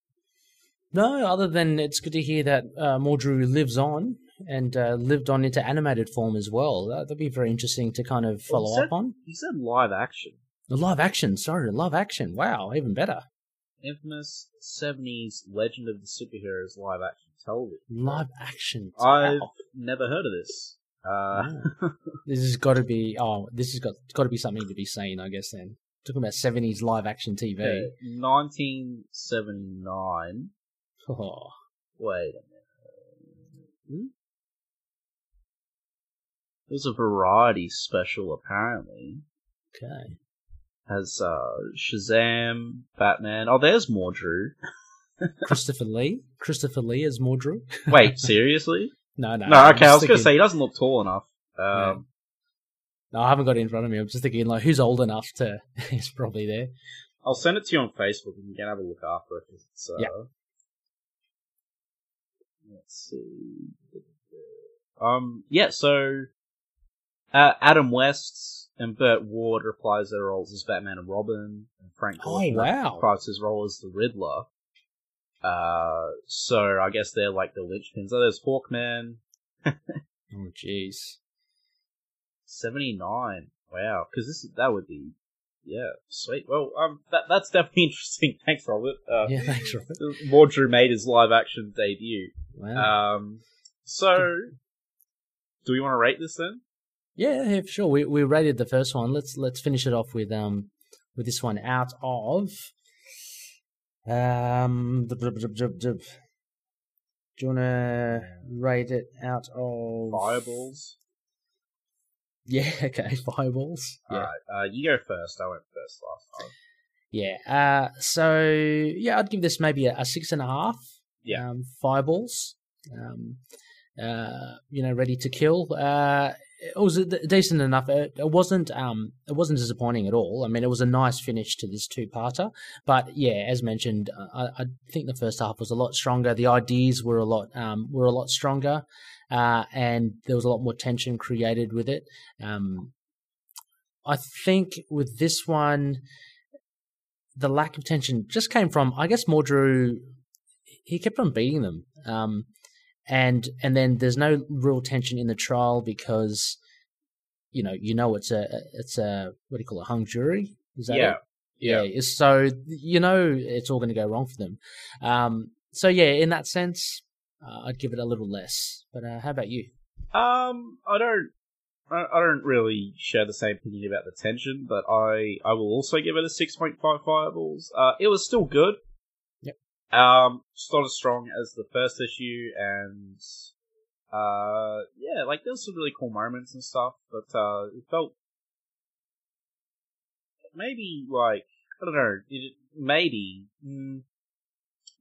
No, other than it's good to hear that uh, Mordru lives on and uh, lived on into animated form as well. That, that'd be very interesting to kind of follow said- up on. He said live action, The live action, sorry, live action. Wow, even better. infamous 70s Legend of the Superheroes live action television. Live action. I've never heard of this. Uh, this has got to be. Oh, this has got got to be something to be seen, I guess. Then talking about seventies live action TV. yeah, 1979. Oh, Wait a minute. Hmm? There's a variety special apparently. okay. Has uh Shazam, Batman. Oh, there's Mordru. Christopher Lee. Christopher Lee as Mordru. Wait, seriously? No, no. no, okay, I was just gonna say he doesn't look tall enough. Um, No, I haven't got it in front of me. I'm just thinking like who's old enough to. He's probably there. I'll send it to you on Facebook and you can have a look after it. It's, uh, Yeah. Let's see. Um, yeah, so uh, Adam West and Burt Ward reprised their roles as Batman and Robin, and Frank Oh, wow. reprised his role as the Riddler. Uh, so I guess they're like the linchpins. Oh, there's Hawkman, Oh, jeez. seventy nine. Wow, because this that would be yeah sweet. Well, um, that that's definitely interesting. Thanks, Robert. Uh, Yeah, thanks, Robert. Mordru made his live action debut. Wow. Um, so do we want to rate this then? Yeah, yeah, for sure. We we rated the first one. Let's let's finish it off with um with this one out of um. Do you wanna rate it out of Fireballs. Yeah, okay, fireballs. Yeah, Alright, uh, you go first. I went first last time. yeah. Uh, so yeah, I'd give this maybe a, a six and a half. Yeah. Um, fireballs. Um, uh, you know, ready to kill. Uh, it was decent enough. It, it wasn't um, it wasn't disappointing at all. I mean, it was a nice finish to this two-parter. But yeah, as mentioned, uh, I, I think the first half was a lot stronger. The ideas were a lot um, were a lot stronger, uh, and there was a lot more tension created with it. Um, I think with this one, the lack of tension just came from, I guess, Mordru. He kept on beating them, um, and and then there's no real tension in the trial because, you know, you know it's a it's a what do you call it, hung jury? Is that Yeah. it? Yeah. it's- So you know it's all going to go wrong for them. Um, so yeah, in that sense, uh, I'd give it a little less. But uh, how about you? Um, I don't, I I don't really share the same opinion about the tension, but I, I will also give it a six point five fireballs. Uh, it was still good. Um, just not as strong as the first issue, and uh, yeah, like there was some really cool moments and stuff, but uh, it felt maybe like I don't know, it, maybe mm,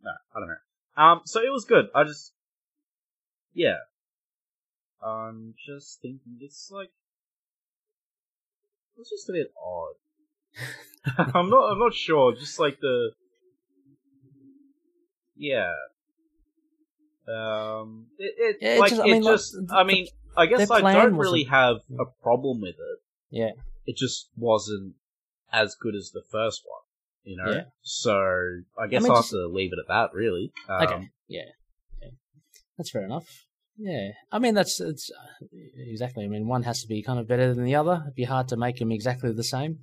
no, I don't know. Um, so it was good. I just yeah, I'm just thinking it's like it's just a bit odd. I'm not I'm not sure. Just like the yeah. Um it, it Yeah, like just- I it mean, like, just the- I mean I guess I don't really have a problem with it. Yeah. It just wasn't as good as the first one. You know? Yeah. So I guess mean, I'll just- have to leave it at that really. Um, Okay. Yeah. yeah. That's fair enough. Yeah. I mean, that's it's uh, exactly. I mean, one has to be kind of better than the other. It'd be hard to make them exactly the same.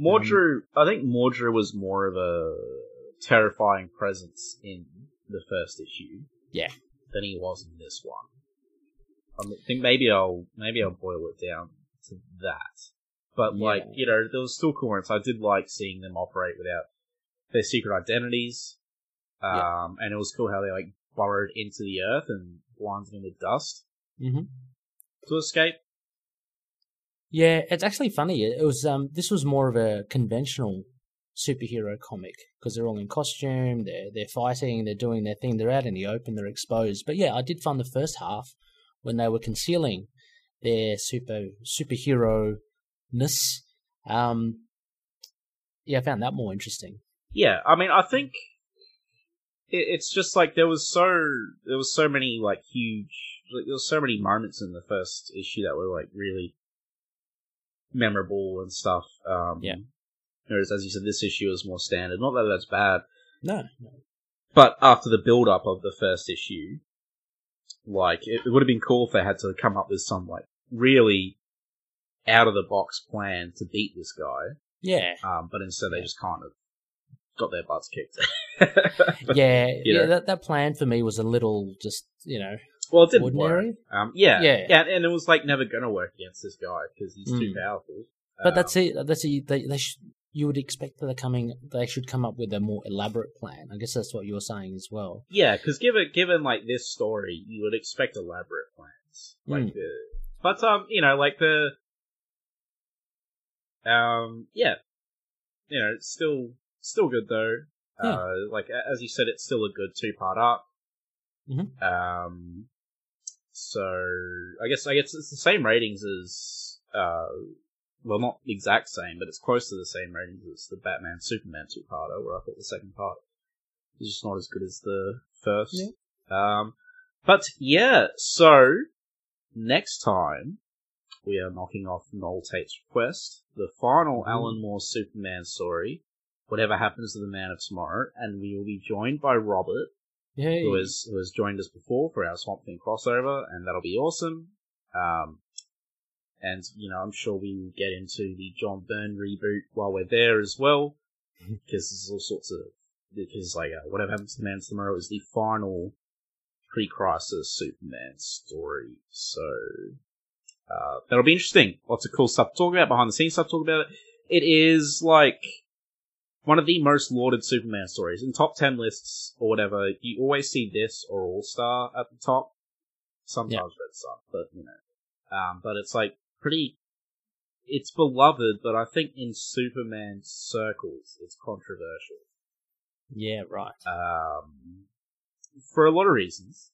Mordru, I think Mordru was more of a terrifying presence in the first issue. Yeah. Than he was in this one. I think maybe I'll maybe I'll boil it down to that. But like Yeah. you know, there was still cool moments. I did like seeing them operate without their secret identities. Um, Yeah. and it was cool how they like burrowed into the earth and blinded in with dust hmm to escape. Yeah, it's actually funny. It was um, this was more of a conventional superhero comic because they're all in costume. They're they're fighting. They're doing their thing. They're out in the open. They're exposed. But yeah, I did find the first half when they were concealing their super superhero ness. Um, yeah, I found that more interesting. Yeah, I mean, I think it, it's just like there was so there was so many like huge like, there was so many moments in the first issue that were like really memorable and stuff. Um, Yeah. Whereas, as you said, this issue is more standard. Not that that's bad, No, no. but after the build up of the first issue, like it, it would have been cool if they had to come up with some like really out of the box plan to beat this guy. yeah, Um, but instead they just kind of got their butts kicked. yeah, You yeah. That that plan for me was a little just you know Well, it didn't work. ordinary. Um, yeah, Yeah. yeah, and it was like never gonna work against this guy because he's too Mm. powerful. But that's Um, it. That's it. They, they sh- you would expect that they're coming. They should come up with a more elaborate plan. I guess that's what you were saying as well. Yeah, because given given like this story, you would expect elaborate plans. Like Mm. the, but um, you know, like the, um, yeah, you know, it's still still good though. Yeah. Uh, like as you said, it's still a good two part arc. Mhm. Um, so I guess I guess it's the same ratings as uh, well, not the exact same, but it's close to the same ratings as the Batman Superman two parter, where I thought the second part is just not as good as the first. Yeah. Um, but yeah, so next time we are knocking off Noel Tate's request, the final Mhm. Alan Moore Superman story, whatever happens to the Man of Tomorrow, and we will be joined by Robert, Yay. who has who has joined us before for our Swamp Thing crossover, and that'll be awesome. Um, and you know, I'm sure we will get into the John Byrne reboot while we're there as well, because there's all sorts of because like uh, whatever happens to Man Tomorrow is the final pre-crisis Superman story, so uh, that'll be interesting. Lots of cool stuff to talk about, behind the scenes stuff to talk about. It is like one of the most lauded Superman stories in top ten lists or whatever. You always see this or All Star at the top. Sometimes Yeah. Red Sun, but you know, um, but it's like pretty. It's beloved, but I think in Superman circles, it's controversial yeah, right. um, for a lot of reasons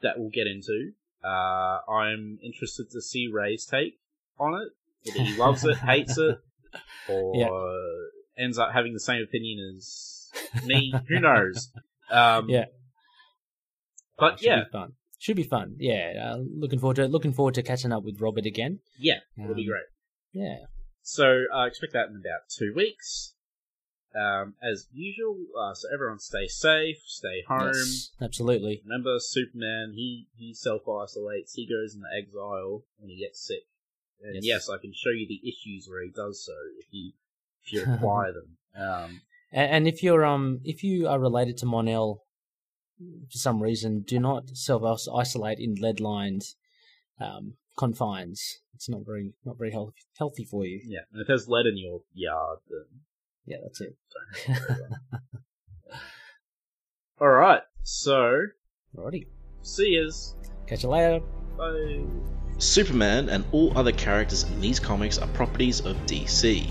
that we'll get into. Uh, I'm interested to see Ray's take on it. Whether he loves it, hates it, or Yeah. ends up having the same opinion as me. Who knows? Um, Yeah. But Should yeah. Should be fun. Yeah, uh, looking forward to looking forward to catching up with Robert again. yeah, it'll be Um, great. Yeah, So uh, expect that in about two weeks. Um, as usual, uh, so everyone stay safe, stay home. yes, absolutely. Remember, Superman, he, he self isolates, he goes into exile when he gets sick. And yes. Yes. I can show you the issues where he does so if you if you acquire them. Um, And, and if you're um if you are related to Mon-El for some reason, do not self isolate in lead lined um, confines. It's not very not very healthy healthy for you. yeah, and if there's lead in your yard, then Yeah, that's it. all right. So, Alrighty, see yous. catch you later. Bye. Superman and all other characters in these comics are properties of DC.